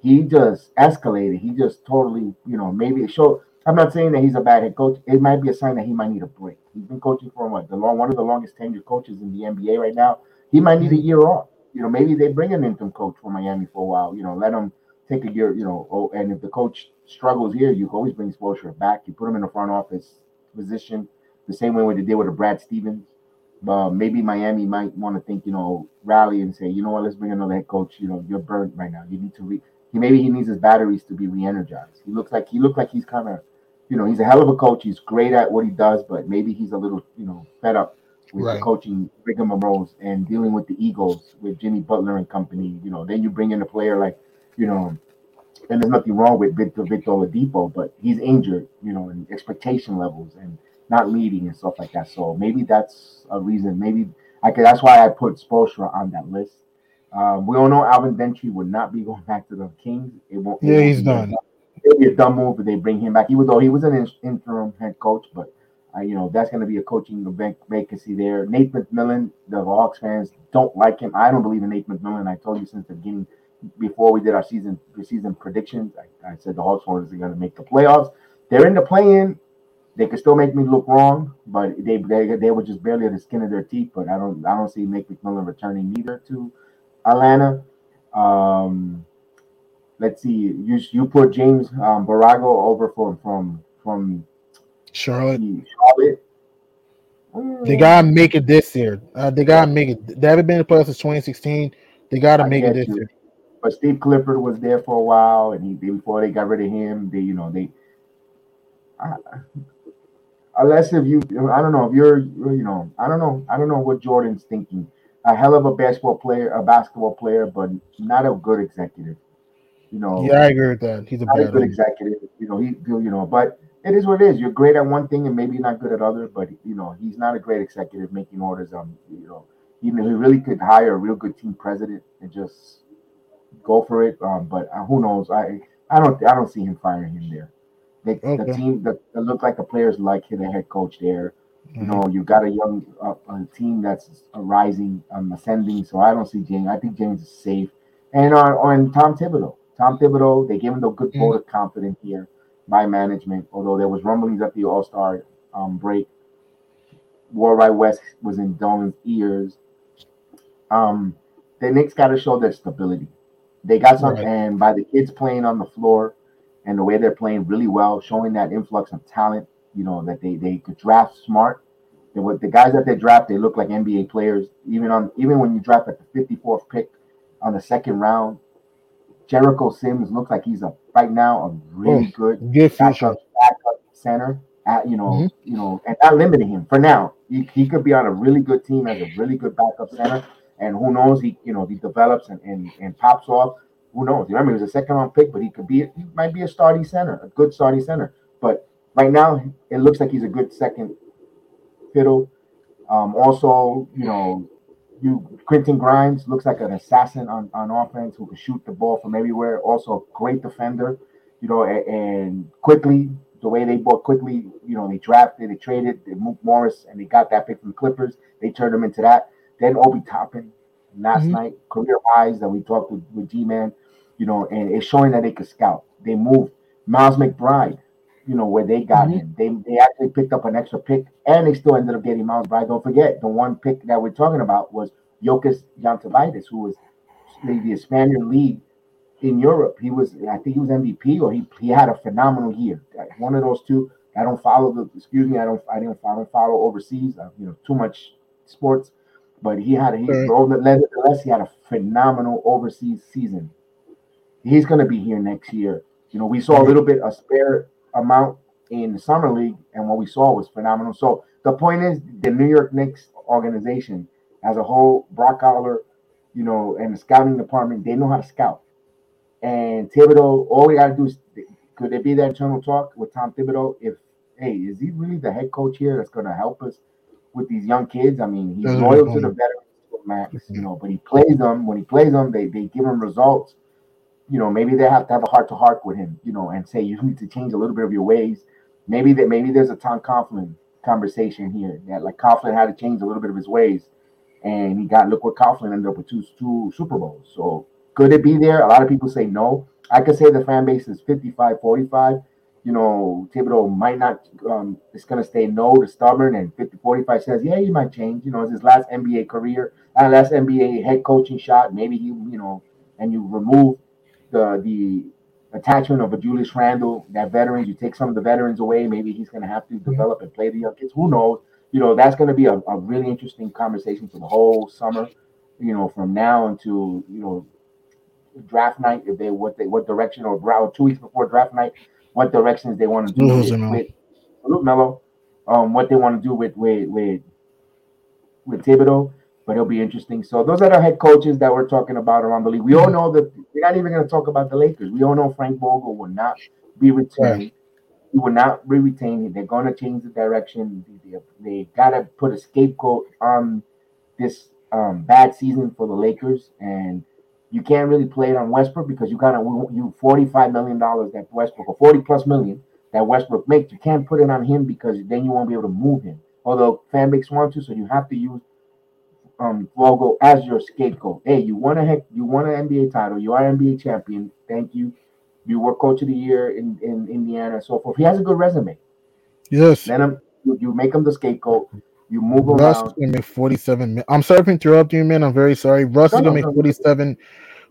Speaker 3: he just escalated. He just totally, you know, maybe it showed. I'm not saying that he's a bad head coach. It might be a sign that he might need a break. He's been coaching for what the long one of the longest tenured coaches in the NBA right now. He might need a year off. You know, maybe they bring an interim coach from Miami for a while. You know, let him take a year. You know, oh, and if the coach struggles here, you can always bring Spoelstra back. You put him in the front office position, the same way what they did with a Brad Stevens. But maybe Miami might want to think, you know, rally and say, you know what, let's bring another head coach. You know, you're burnt right now. You need to re. He maybe he needs his batteries to be re-energized. He looks like he looked like he's kind of, you know, he's a hell of a coach. He's great at what he does, but maybe he's a little, you know, fed up with
Speaker 1: Right.
Speaker 3: the coaching rigmaroles and dealing with the Eagles with Jimmy Butler and company. You know, then you bring in a player like, you know, and there's nothing wrong with Victor Victor Oladipo, but he's injured, you know, and expectation levels and not leading and stuff like that. So maybe that's a reason. Maybe I could. That's why I put Spoelstra on that list. Um, we all know Alvin Gentry would not be going back to the Kings. It won't.
Speaker 1: Yeah, he's done.
Speaker 3: It'd be a dumb move if they bring him back, even though he was an in- interim head coach. But uh, you know that's going to be a coaching vac- vacancy there. Nate McMillan, the Hawks fans don't like him. I don't believe in Nate McMillan. I told you since the beginning, before we did our season season predictions, I, I said the Hawks weren't going to make the playoffs. They're in the play-in. They could still make me look wrong, but they, they they were just barely at the skin of their teeth. But I don't I don't see Nate McMillan returning either to Atlanta. Um, let's see. You you put James um, Borrego over from from from
Speaker 1: Charlotte.
Speaker 3: Charlotte.
Speaker 1: They gotta make it this year. Uh, they gotta make it. They haven't been in the playoffs since 2016. They gotta
Speaker 3: I
Speaker 1: make it this
Speaker 3: you.
Speaker 1: year.
Speaker 3: But Steve Clifford was there for a while, and he before they got rid of him, they you know they. I, unless if you, I don't know if you're, you know, I don't know, I don't know what Jordan's thinking. A hell of a basketball player, a basketball player, but not a good executive. You know,
Speaker 1: Yeah, I agree with that. He's a
Speaker 3: a
Speaker 1: bad
Speaker 3: good executive. You know, he, you know, but it is what it is. You're great at one thing and maybe not good at other. But you know, he's not a great executive making orders. Um, you know, he, he really could hire a real good team president and just go for it. Um, but uh, who knows? I I don't I don't see him firing him there. They, The team that look like the players like the head coach there. You
Speaker 1: Mhm.
Speaker 3: know, you got a young uh, a team that's rising, um, ascending. So I don't see James. I think James is safe. And on, on Tom Thibodeau, Tom Thibodeau, they gave him the good
Speaker 1: Mm.
Speaker 3: vote of confidence here by management. Although there was rumblings at the All Star um, break, World Wide Wes was in Dolan's ears. Um, the Knicks got to show their stability. They got some,
Speaker 1: Right.
Speaker 3: and by the kids playing on the floor and the way they're playing really well, showing that influx of talent, you know, that they they could draft smart. And with the guys that they draft, they look like NBA players. Even on even when you draft at the 54th pick on the second round, Jericho Sims looks like he's a right now a really
Speaker 1: Oh,
Speaker 3: good
Speaker 1: Good future.
Speaker 3: backup, backup center. At, you know, mm-hmm. you know, and not limiting him for now. He, he could be on a really good team as a really good backup center, and who knows? He you know he develops and and, and pops off. Who knows? Remember, he was a second round pick, but he could be he might be a starting center, a good starting center. But right now, it looks like he's a good second fiddle. Um, also, you know, you Quentin Grimes looks like an assassin on, on offense who can shoot the ball from everywhere. Also, a great defender, you know, and, and Quickley the way they bought Quickley, you know, they drafted, they traded, they moved Morris, and they got that pick from Clippers. They turned him into that. Then Obi Toppin last mm-hmm. night, career wise, that we talked with, with G Man, you know, and it's showing that they could scout. They moved Miles McBride, you know, where they got mm-hmm. him. They they actually picked up an extra pick and they still ended up getting Miles McBride. Don't forget, the one pick that we're talking about was Jokic Jantovitis, who was the, the Spaniard lead in Europe. He was, I think he was MVP or he, he had a phenomenal year. One of those two. I don't follow the, excuse me, I don't, I didn't follow, follow overseas, uh, you know, too much sports, but he had, he, right. nonetheless, he had a phenomenal overseas season. He's going to be here next year. You know, we saw a little bit, a spare amount in the summer league, and what we saw was phenomenal. So the point is, the New York Knicks organization as a whole, Brock Aller, you know, and the scouting department, they know how to scout. And Thibodeau, all we got to do is, could there be that internal talk with Tom Thibodeau? If, hey, is he really the head coach here that's going to help us with these young kids? I mean, he's loyal to the veterans, max, you know, but he plays them. When he plays them, they, they give him results. You know, maybe they have to have a heart to heart with him, you know, and say you need to change a little bit of your ways. Maybe that maybe there's a Tom Coughlin conversation here that like Coughlin had to change a little bit of his ways, and he got look what Coughlin ended up with two two Super Bowls. So could it be there? A lot of people say no. I could say the fan base is 55 45. You know, Thibodeau might not, um, it's going to stay no to stubborn, and 50 45 says, yeah, he might change. You know, it's his last NBA career, uh, last NBA head coaching shot. Maybe he, you know, and you remove the, the, attachment of a Julius Randle, that veterans, you take some of the veterans away, maybe he's going to have to develop and play the young kids. Who knows? You know, that's going to be a, a really interesting conversation for the whole summer, you know, from now until, you know, draft night, if they what they what direction or, or two weeks before draft night, what directions they want to do with, with Luke Mello, um, what they want to do with with with with Thibodeau. But it'll be interesting. So those are the head coaches that we're talking about around the league. We all know that we're not even going to talk about the Lakers. We all know Frank Vogel will not be retained. Right. He will not be retained. They're going to change the direction. They, they got to put a scapegoat on this um, bad season for the Lakers, and you can't really play it on Westbrook because you got to you forty five million dollars that Westbrook or forty plus million that Westbrook makes. You can't put it on him because then you won't be able to move him. Although fan base want to, so you have to use um Vogel as your scapegoat. Hey, you want a heck, you want an NBA title, you are NBA champion. Thank you. You were coach of the year in, in Indiana so forth. He has a good resume.
Speaker 1: Yes.
Speaker 3: Then you, you make him the scapegoat. You move around. Russ around.
Speaker 1: gonna make 47. I'm sorry for interrupting you, man. I'm very sorry. Russ no, is gonna no, make 47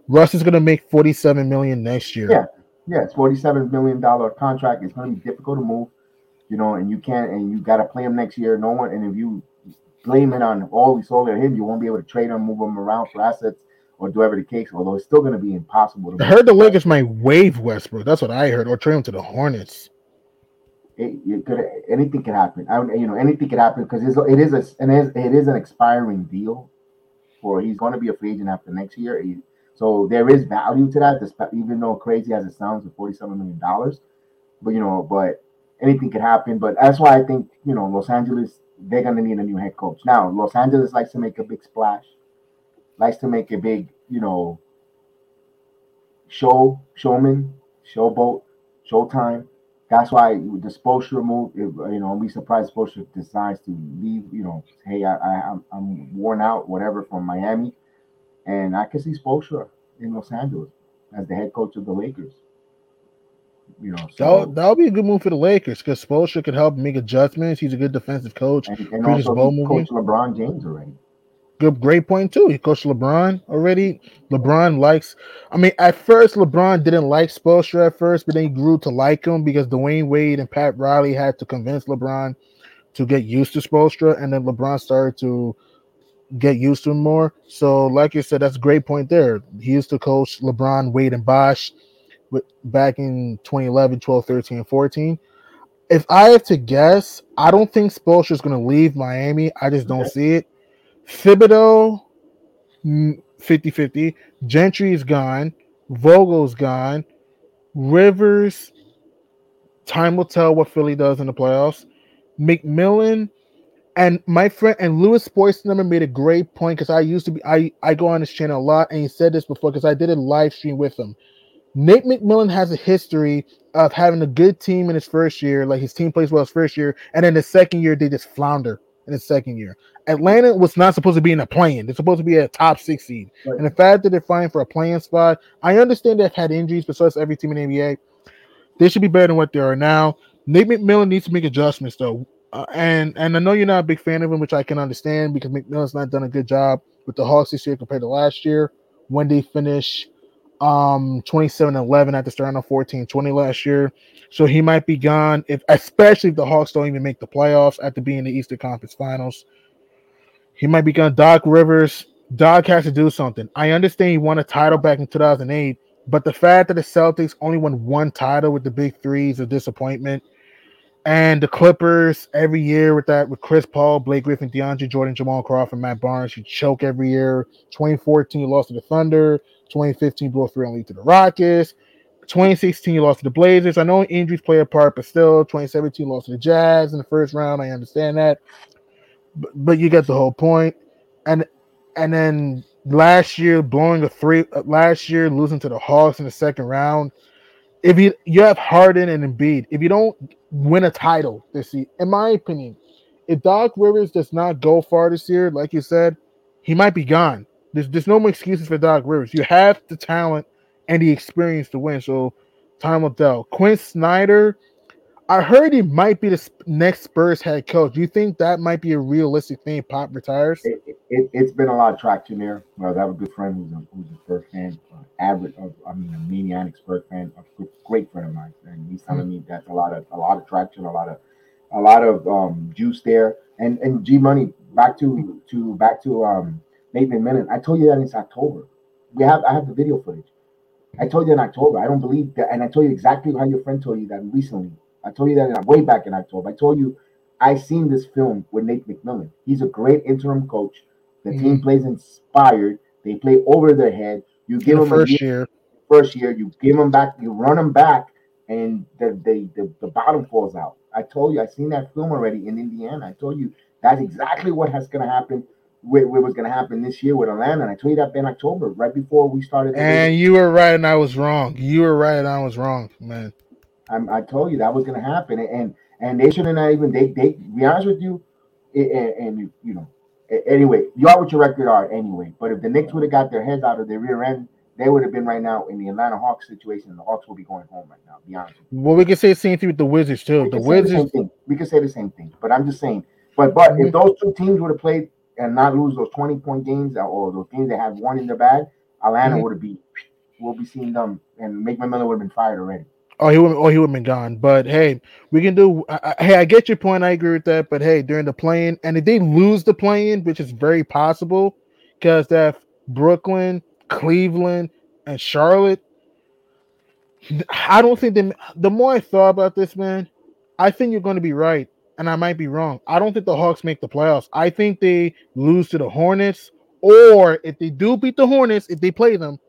Speaker 1: Russ is going to make 47 million next year.
Speaker 3: Yeah, yeah, it's 47 million dollar contract. It's to be difficult to move, you know, and you can't, and you got to play him next year. No one, and if you blame it on all we saw him, you won't be able to trade him, move him around for assets, or do whatever the case. Although it's still going to be impossible.
Speaker 1: I heard the Lakers might waive Westbrook. That's what I heard, or trade him to the Hornets.
Speaker 3: It, it could anything could happen. I, you know, anything could happen because it is a, it is it is an expiring deal, for he's going to be a free agent after next year. He, so there is value to that, despite, even though crazy as it sounds, with forty-seven million dollars. But you know, but anything could happen. But that's why I think you know Los Angeles they're gonna need a new head coach. Now, Los Angeles likes to make a big splash, likes to make a big you know show, showman, showboat, showtime. That's why the Spoelstra move, if, you know, I'm surprised Spoelstra decides to leave. You know, hey, I, I I'm, I'm worn out, whatever, from Miami and I can see Spoelstra in Los Angeles as the head coach of the Lakers. You know,
Speaker 1: so that would be a good move for the Lakers because Spoelstra could help make adjustments. He's a good defensive coach.
Speaker 3: And, and also he coached LeBron James already.
Speaker 1: Good, great point too. He coached LeBron already. LeBron likes. I mean, at first LeBron didn't like Spoelstra at first, but then he grew to like him because Dwyane Wade and Pat Riley had to convince LeBron to get used to Spoelstra, and then LeBron started to get used to him more. So, like you said, that's a great point there. He used to coach LeBron, Wade, and Bosh back in 2011, 12, 13, and 14. If I have to guess, I don't think Spoelstra is going to leave Miami. I just don't see it. Thibodeau, mm, 50-50. Gentry is gone. Vogel's gone. Rivers. Time will tell what Philly does in the playoffs. McMillan and my friend and Lewis Sports Number made a great point because I used to be I I go on his channel a lot and he said this before because I did a live stream with him. Nate McMillan has a history of having a good team in his first year, like his team plays well his first year, and then the second year they just flounder in the second year. Atlanta was not supposed to be in a play-in; they're supposed to be a top six seed,
Speaker 3: Right.
Speaker 1: and the fact that they're fighting for a playing spot, I understand they've had injuries, but so has every team in the NBA. They should be better than what they are now. Nate McMillan needs to make adjustments though, uh, and and I know you're not a big fan of him, which I can understand because McMillan's not done a good job with the Hawks this year compared to last year when they finish um 27 11 at the start of 14 20 last year. So he might be gone if especially if the Hawks don't even make the playoffs after being in the Eastern Conference Finals. He might be gone. Doc Rivers, Doc has to do something. I understand he won a title back in 2008, but the fact that the Celtics only won one title with the big three is a disappointment. And the Clippers every year with that with Chris Paul, Blake Griffin, DeAndre Jordan, Jamal Crawford, and Matt Barnes, you choke every year. 2014, you lost to the Thunder. 2015, blew three on lead to the Rockets. 2016, you lost to the Blazers. I know injuries play a part, but still, 2017, lost to the Jazz in the first round. I understand that, but, you get the whole point. And and then last year, blowing a three. uh, Last year, losing to the Hawks in the second round. If you you have Harden and Embiid, if you don't win a title this year, in my opinion, if Doc Rivers does not go far this year, like you said, he might be gone. There's there's no more excuses for Doc Rivers. You have the talent and the experience to win. So time will tell. Quin Snyder, I heard he might be the next Spurs head coach. Do you think that might be a realistic thing? Pop retires.
Speaker 3: It, it, it's been a lot of traction there. Well, I have a good friend who's a, who's a Spurs fan, uh, average, of, I mean, a maniac Spurs fan, a good, great friend of mine, and he's telling me that's a lot of a lot of traction, a lot of a lot of um, juice there. And and G Money, back to to back to um, Nate McMillan. I told you that it's October. We have I have the video footage. I told you in October. I don't believe that, and I told you exactly how your friend told you that recently. I told you that way back in October. I told you I seen this film with Nate McMillan. He's a great interim coach. The team mm-hmm. plays inspired. They play over their head. You give
Speaker 1: the
Speaker 3: them a
Speaker 1: first
Speaker 3: year,
Speaker 1: year.
Speaker 3: first year. You give them back. You run them back, and the the, the the bottom falls out. I told you. I seen that film already in Indiana. I told you that's exactly what has going to happen. What, was going to happen this year with Atlanta? And I told you that in October, right before we started.
Speaker 1: And you were right, and I was wrong. You were right, and I was wrong, man.
Speaker 3: I'm, I told you that was going to happen, and and they shouldn't have even they they be honest with you, and, and you know, anyway, you are what your record are anyway. But if the Knicks would have got their heads out of their rear end, they would have been right now in the Atlanta Hawks situation. and The Hawks will be going home right now. Be honest. With you.
Speaker 1: Well, we can say the same thing with the Wizards too.
Speaker 3: We
Speaker 1: The
Speaker 3: can say the
Speaker 1: Wizards.
Speaker 3: We could say the same thing, but I'm just saying. But but
Speaker 1: Mhm.
Speaker 3: if those two teams would have played and not lose those 20 point games or those games they had one in their bag, Atlanta
Speaker 1: Mhm.
Speaker 3: would have be. We'll be seeing them, and McMillan would have been fired already.
Speaker 1: Oh, he would, oh, he would have been gone. But hey, we can do. I, I, hey, I get your point. I agree with that. But hey, during the playing, and if they lose the playing, which is very possible, because that Brooklyn, Cleveland, and Charlotte. I don't think they. The more I thought about this, man, I think you're going to be right, and I might be wrong. I don't think the Hawks make the playoffs. I think they lose to the Hornets, or if they do beat the Hornets, if they play them,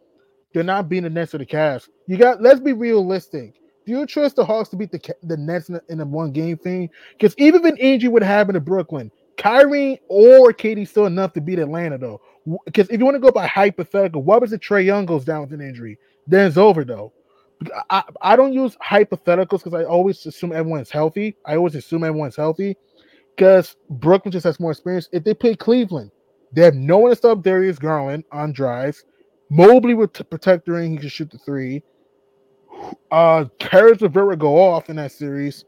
Speaker 1: they're not beating the Nets or the Cavs. You got. Let's be realistic. Do you trust the Hawks to beat the the Nets in a, in a one game thing? Because even if an injury would happen to Brooklyn, Kyrie or Katie still enough to beat Atlanta though. Because if you want to go by hypothetical, what was it? Trae Young goes down with an injury, then it's over though. I, I don't use hypotheticals because I always assume everyone's healthy. I always assume everyone's healthy because Brooklyn just has more experience. If they play Cleveland, they have no one to stop Darius Garland on drives. Mobley would t- protect the ring; he can shoot the three. Uh, Caris LeVert go off in that series,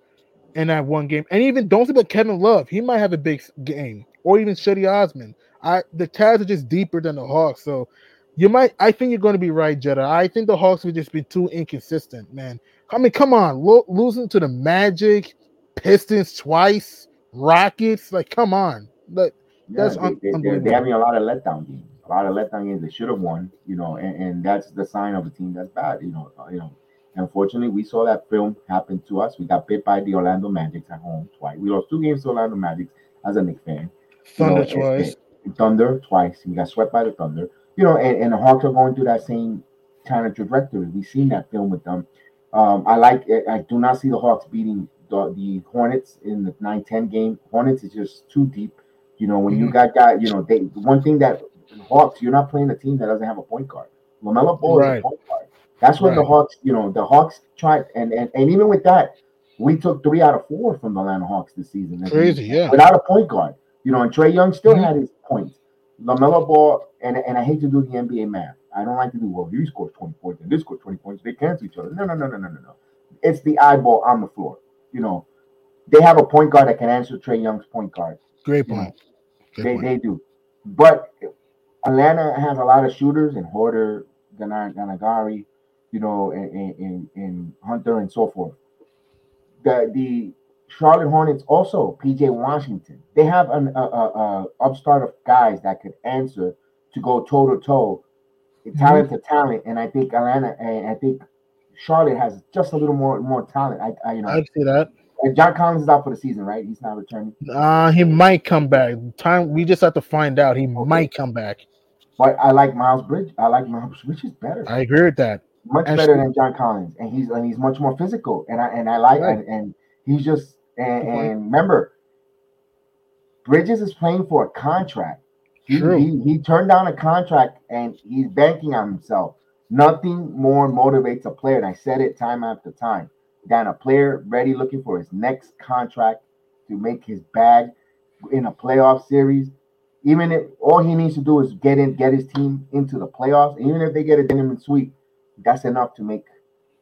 Speaker 1: in that one game, and even don't about Kevin Love. He might have a big game, or even Cedi Osman. I the Cavs are just deeper than the Hawks, so you might. I think you're going to be right, Jetta. I think the Hawks have just been too inconsistent, man. I mean, come on, lo- losing to the Magic, Pistons twice, Rockets. Like, come on, but That's
Speaker 3: they,
Speaker 1: un-
Speaker 3: they, they're,
Speaker 1: unbelievable.
Speaker 3: they're having a lot of letdown games. A lot of letdown games they should have won, you know, and, and that's the sign of a team that's bad, you know. uh, You know, Unfortunately, we saw that film happen to us. We got bit by the Orlando Magic at home twice. We lost two games to Orlando Magic as a Knicks fan.
Speaker 1: Thunder you know, twice. And,
Speaker 3: and Thunder twice. We got swept by the Thunder. You know, and, and the Hawks are going through that same kind of trajectory. We've seen that film with them. Um, I like. I do not see the Hawks beating the, the Hornets in the 9-10 game. Hornets is just too deep. You know, when mm-hmm. you got guys, you know, they one thing that Hawks, you're not playing a team that doesn't have a point guard. LaMelo Ball right. is a point guard. That's when right. the Hawks, you know, the Hawks tried, and, and and even with that, we took three out of four from the Atlanta Hawks this season.
Speaker 1: Crazy, yeah.
Speaker 3: Without a point guard, you know, and Trae Young still mm-hmm. had his points. LaMelo Ball, and and I hate to do the NBA math. I don't like to do well. You score 20 points and this score 20 points. They cancel each other. No, no, no, no, no, no, no. It's the eyeball on the floor. You know, they have a point guard that can answer Trae Young's point guard.
Speaker 1: Great point.
Speaker 3: Great they, point. they do. But Atlanta has a lot of shooters and Huerter, Gallinari, you know, and, and, and Hunter and so forth. The the Charlotte Hornets also PJ Washington. They have an a, a, a upstart of guys that could answer to go toe to toe, talent to talent. And I think Atlanta and I think Charlotte has just a little more more talent. I, I you know
Speaker 1: I see that.
Speaker 3: And John Collins is out for the season, right? He's not returning.
Speaker 1: Uh he might come back. Time we just have to find out. He okay. might come back.
Speaker 3: But I like Miles Bridge. I like Miles Bridge is better.
Speaker 1: I agree with that.
Speaker 3: Much better than John Collins, and he's and he's much more physical. And I and I like right. and, and he's just and, and, remember, Bridges is playing for a contract. He, True. He, he turned down a contract and he's banking on himself. Nothing more motivates a player, and I said it time after time, than a player ready looking for his next contract to make his bag in a playoff series even if all he needs to do is get in, get his team into the playoffs, even if they get a diamond sweep, that's enough to make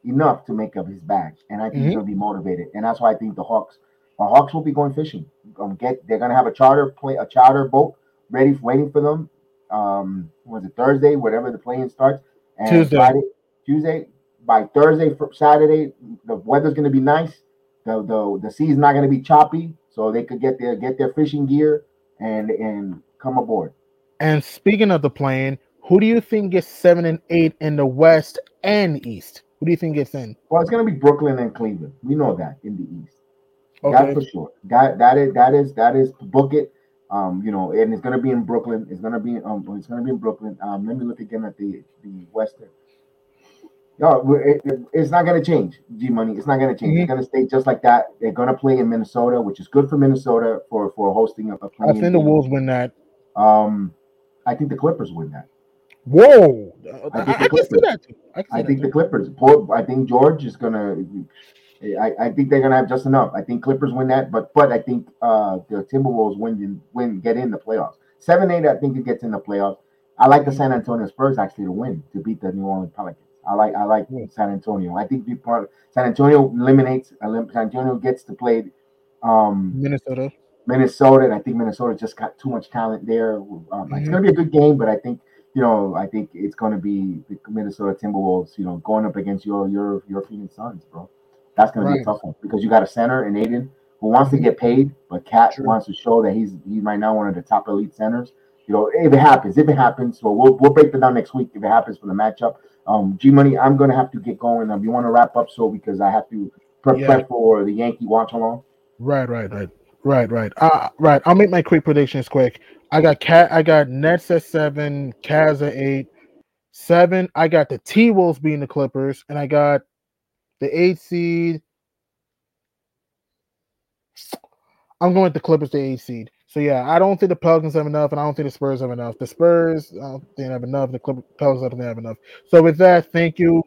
Speaker 3: enough to make up his bag. And I think mm-hmm. gonna be motivated. And that's why I think the Hawks, the Hawks will be going fishing. Um, get they're gonna have a charter play a charter boat ready waiting for them. Um, was it Thursday, whatever the playing starts, and Tuesday. Friday, Tuesday by Thursday, Saturday, the weather's gonna be nice. The the the sea's not gonna be choppy, so they could get their get their fishing gear and and come aboard.
Speaker 1: And speaking of the plane, who do you think gets seven and eight in the West and East? Who do you think gets in?
Speaker 3: Well, it's going to be Brooklyn and Cleveland. We know that in the East. Okay. That for sure. That that is that is that is book it. Um, you know, and it's going to be in Brooklyn. It's going to be um, it's going to be in Brooklyn. Um, let me look again at the the Western. No, it, it, it's not going to change. G Money. It's not going to change. Mm-hmm. It's going to stay just like that. They're going to play in Minnesota, which is good for Minnesota for for hosting a. a
Speaker 1: I think the Wolves win that.
Speaker 3: Um, I think the Clippers win that.
Speaker 1: Whoa! I think, I, I can see that.
Speaker 3: I, I think the Clippers. Paul, I think George is gonna. I, I think they're gonna have just enough. I think Clippers win that, but but I think uh the Timberwolves win win get in the playoffs. Seven eight, I think it gets in the playoffs. I like the San Antonio Spurs actually to win to beat the New Orleans Pelicans. I like I like yeah. San Antonio. I think the part San Antonio eliminates San Antonio gets to play um
Speaker 1: Minnesota.
Speaker 3: Minnesota, and I think Minnesota just got too much talent there. Um, mm-hmm. It's going to be a good game, but I think you know, I think it's going to be the Minnesota Timberwolves. You know, going up against your your your Phoenix Suns, bro. That's going right. to be a tough one because you got a center in Ayton who wants to get paid, but Cat wants to show that he's he's right now one of the top elite centers. You know, if it happens, if it happens, so we'll we'll break that down next week if it happens for the matchup. Um, G Money, I'm going to have to get going. Um, you want to wrap up so because I have to prepare yeah. for the Yankee watch along.
Speaker 1: Right, right, right. Right, right. Uh, right. I'll make my quick predictions quick. I got cat. I got Nets at seven, Cavs at eight, seven. I got the T Wolves being the Clippers, and I got the eight seed. I'm going with the Clippers, the eight seed. So yeah, I don't think the Pelicans have enough, and I don't think the Spurs have enough. The Spurs, I don't think have enough. The Clippers, Pelicans, I don't think have enough. So with that, thank you,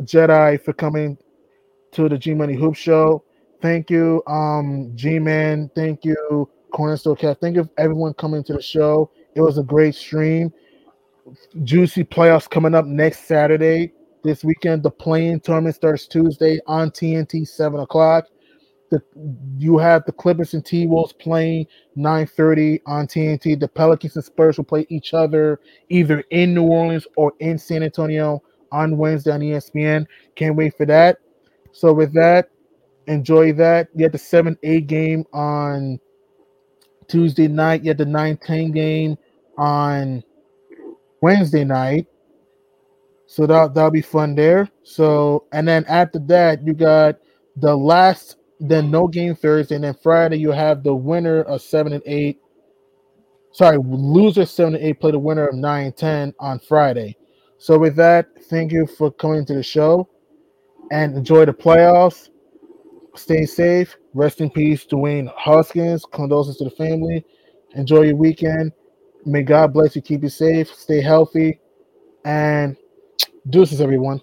Speaker 1: Jedi, for coming to the G Money Hoop Show. Thank you, um, G Man. Thank you, Cornerstone Cat. Thank you, everyone coming to the show. It was a great stream. Juicy playoffs coming up next Saturday. This weekend, the playing tournament starts Tuesday on TNT, seven o'clock. The, you have the Clippers and T Wolves playing 9:30 on TNT. The Pelicans and Spurs will play each other either in New Orleans or in San Antonio on Wednesday on ESPN. Can't wait for that. So with that, enjoy that. You had the 7 8 game on Tuesday night. You had the 9 10 game on Wednesday night. So that that'll be fun there. So and then after that, you got the last then no game Thursday, and then Friday you have the winner of seven and eight. Sorry, loser seven and eight play the winner of nine and ten on Friday. So with that, thank you for coming to the show and enjoy the playoffs. Stay safe. Rest in peace, Dwayne Haskins. Condolences to the family. Enjoy your weekend. May God bless you. Keep you safe. Stay healthy. And deuces, everyone.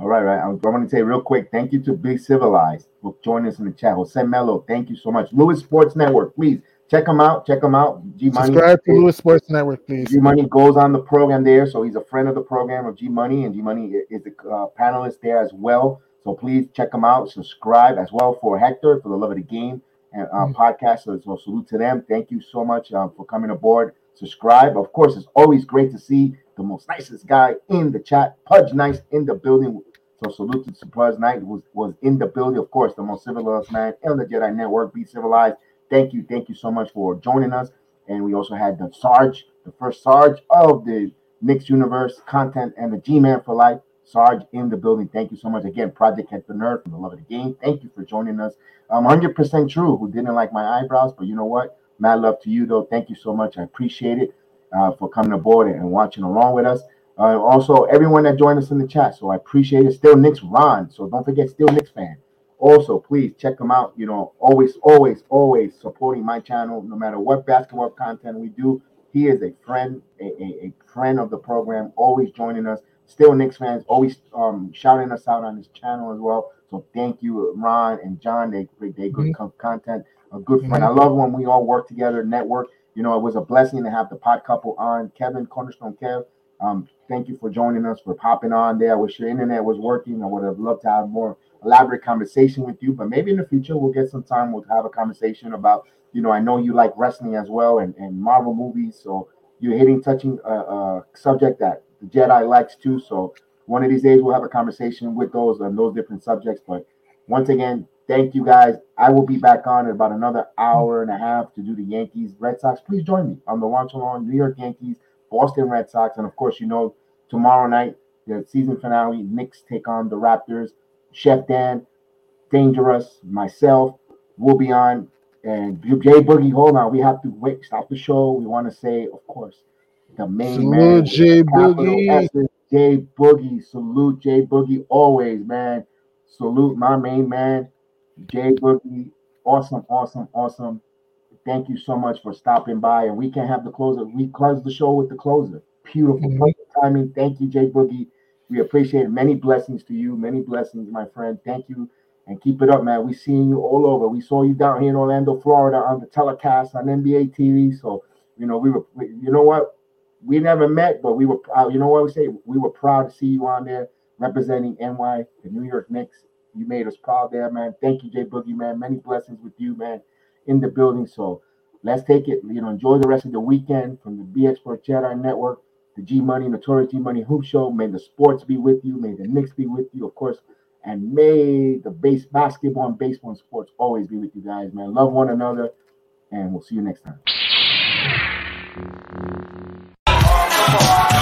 Speaker 3: All right, right. I want to say real quick, thank you to Big Civilized for joining us in the chat. Jose Mello, thank you so much. Lewis Sports Network, please check them out. Check them out.
Speaker 1: G Money. Subscribe to Lewis Sports Network, please.
Speaker 3: G Money goes on the program there, so he's a friend of the program of G Money, and G Money is a uh, panelist there as well. So please check them out. Subscribe as well for Hector for the love of the game and uh, mm-hmm. podcast. So, so, salute to them. Thank you so much uh, for coming aboard. Subscribe. Of course, it's always great to see the most nicest guy in the chat, Pudge Nice in the building. So salute to Surprise Knight was was in the building. Of course, the most civilized man on the Jedi Network. Be civilized. Thank you, thank you so much for joining us. And we also had the Sarge, the first Sarge of the Mixed Universe content and the G-Man for Life. Sarge in the building. Thank you so much again, Project Head the Nerd from the Love of the Game. Thank you for joining us. I'm 100% true. Who didn't like my eyebrows, but you know what? Mad love to you though. Thank you so much. I appreciate it uh, for coming aboard and watching along with us. Uh, also, everyone that joined us in the chat. So I appreciate it. Still Knicks Ron. So don't forget, still Knicks fan. Also, please check them out. You know, always, always, always supporting my channel, no matter what basketball content we do. He is a friend, a, a, a friend of the program, always joining us. Still Knicks fans, always um, shouting us out on his channel as well. So thank you, Ron and John. They they good mm-hmm. content. A good friend. Mm-hmm. I love when we all work together, network. You know, it was a blessing to have the pod couple on. Kevin Cornerstone Kev, um, thank you for joining us for popping on there. I wish your internet was working. I would have loved to have more elaborate conversation with you, but maybe in the future we'll get some time. We'll have a conversation about, you know, I know you like wrestling as well and, and Marvel movies. So you're hitting, touching a, a subject that the Jedi likes too. So one of these days we'll have a conversation with those on those different subjects. But once again, thank you guys. I will be back on in about another hour and a half to do the Yankees Red Sox. Please join me on the watch along New York Yankees, Boston Red Sox, and of course, you know, tomorrow night the season finale. Knicks take on the Raptors. Chef Dan, Dangerous, myself will be on. And Jay Boogie, hold on. We have to wait, stop the show. We want to say, of course, the main salute man.
Speaker 1: Jay Boogie.
Speaker 3: Jay Boogie. Salute Jay Boogie always, man. Salute my main man, Jay Boogie. Awesome, awesome, awesome. Thank you so much for stopping by. And we can have the closer. We close the show with the closer. Beautiful mm-hmm. timing. Thank you, Jay Boogie. We appreciate it. Many blessings to you. Many blessings, my friend. Thank you. And keep it up, man. We seeing you all over. We saw you down here in Orlando, Florida on the telecast on NBA TV. So, you know, we were, you know what? We never met, but we were proud. You know what we say? We were proud to see you on there representing NY, the New York Knicks. You made us proud there, man. Thank you, Jay Boogie, man. Many blessings with you, man, in the building. So let's take it. You know, enjoy the rest of the weekend from the BX Sports Jedi Network the G Money, Notorious G Money Hoop Show. May the sports be with you. May the Knicks be with you, of course. And may the base basketball and baseball and sports always be with you guys, man. Love one another, and we'll see you next time. Oh.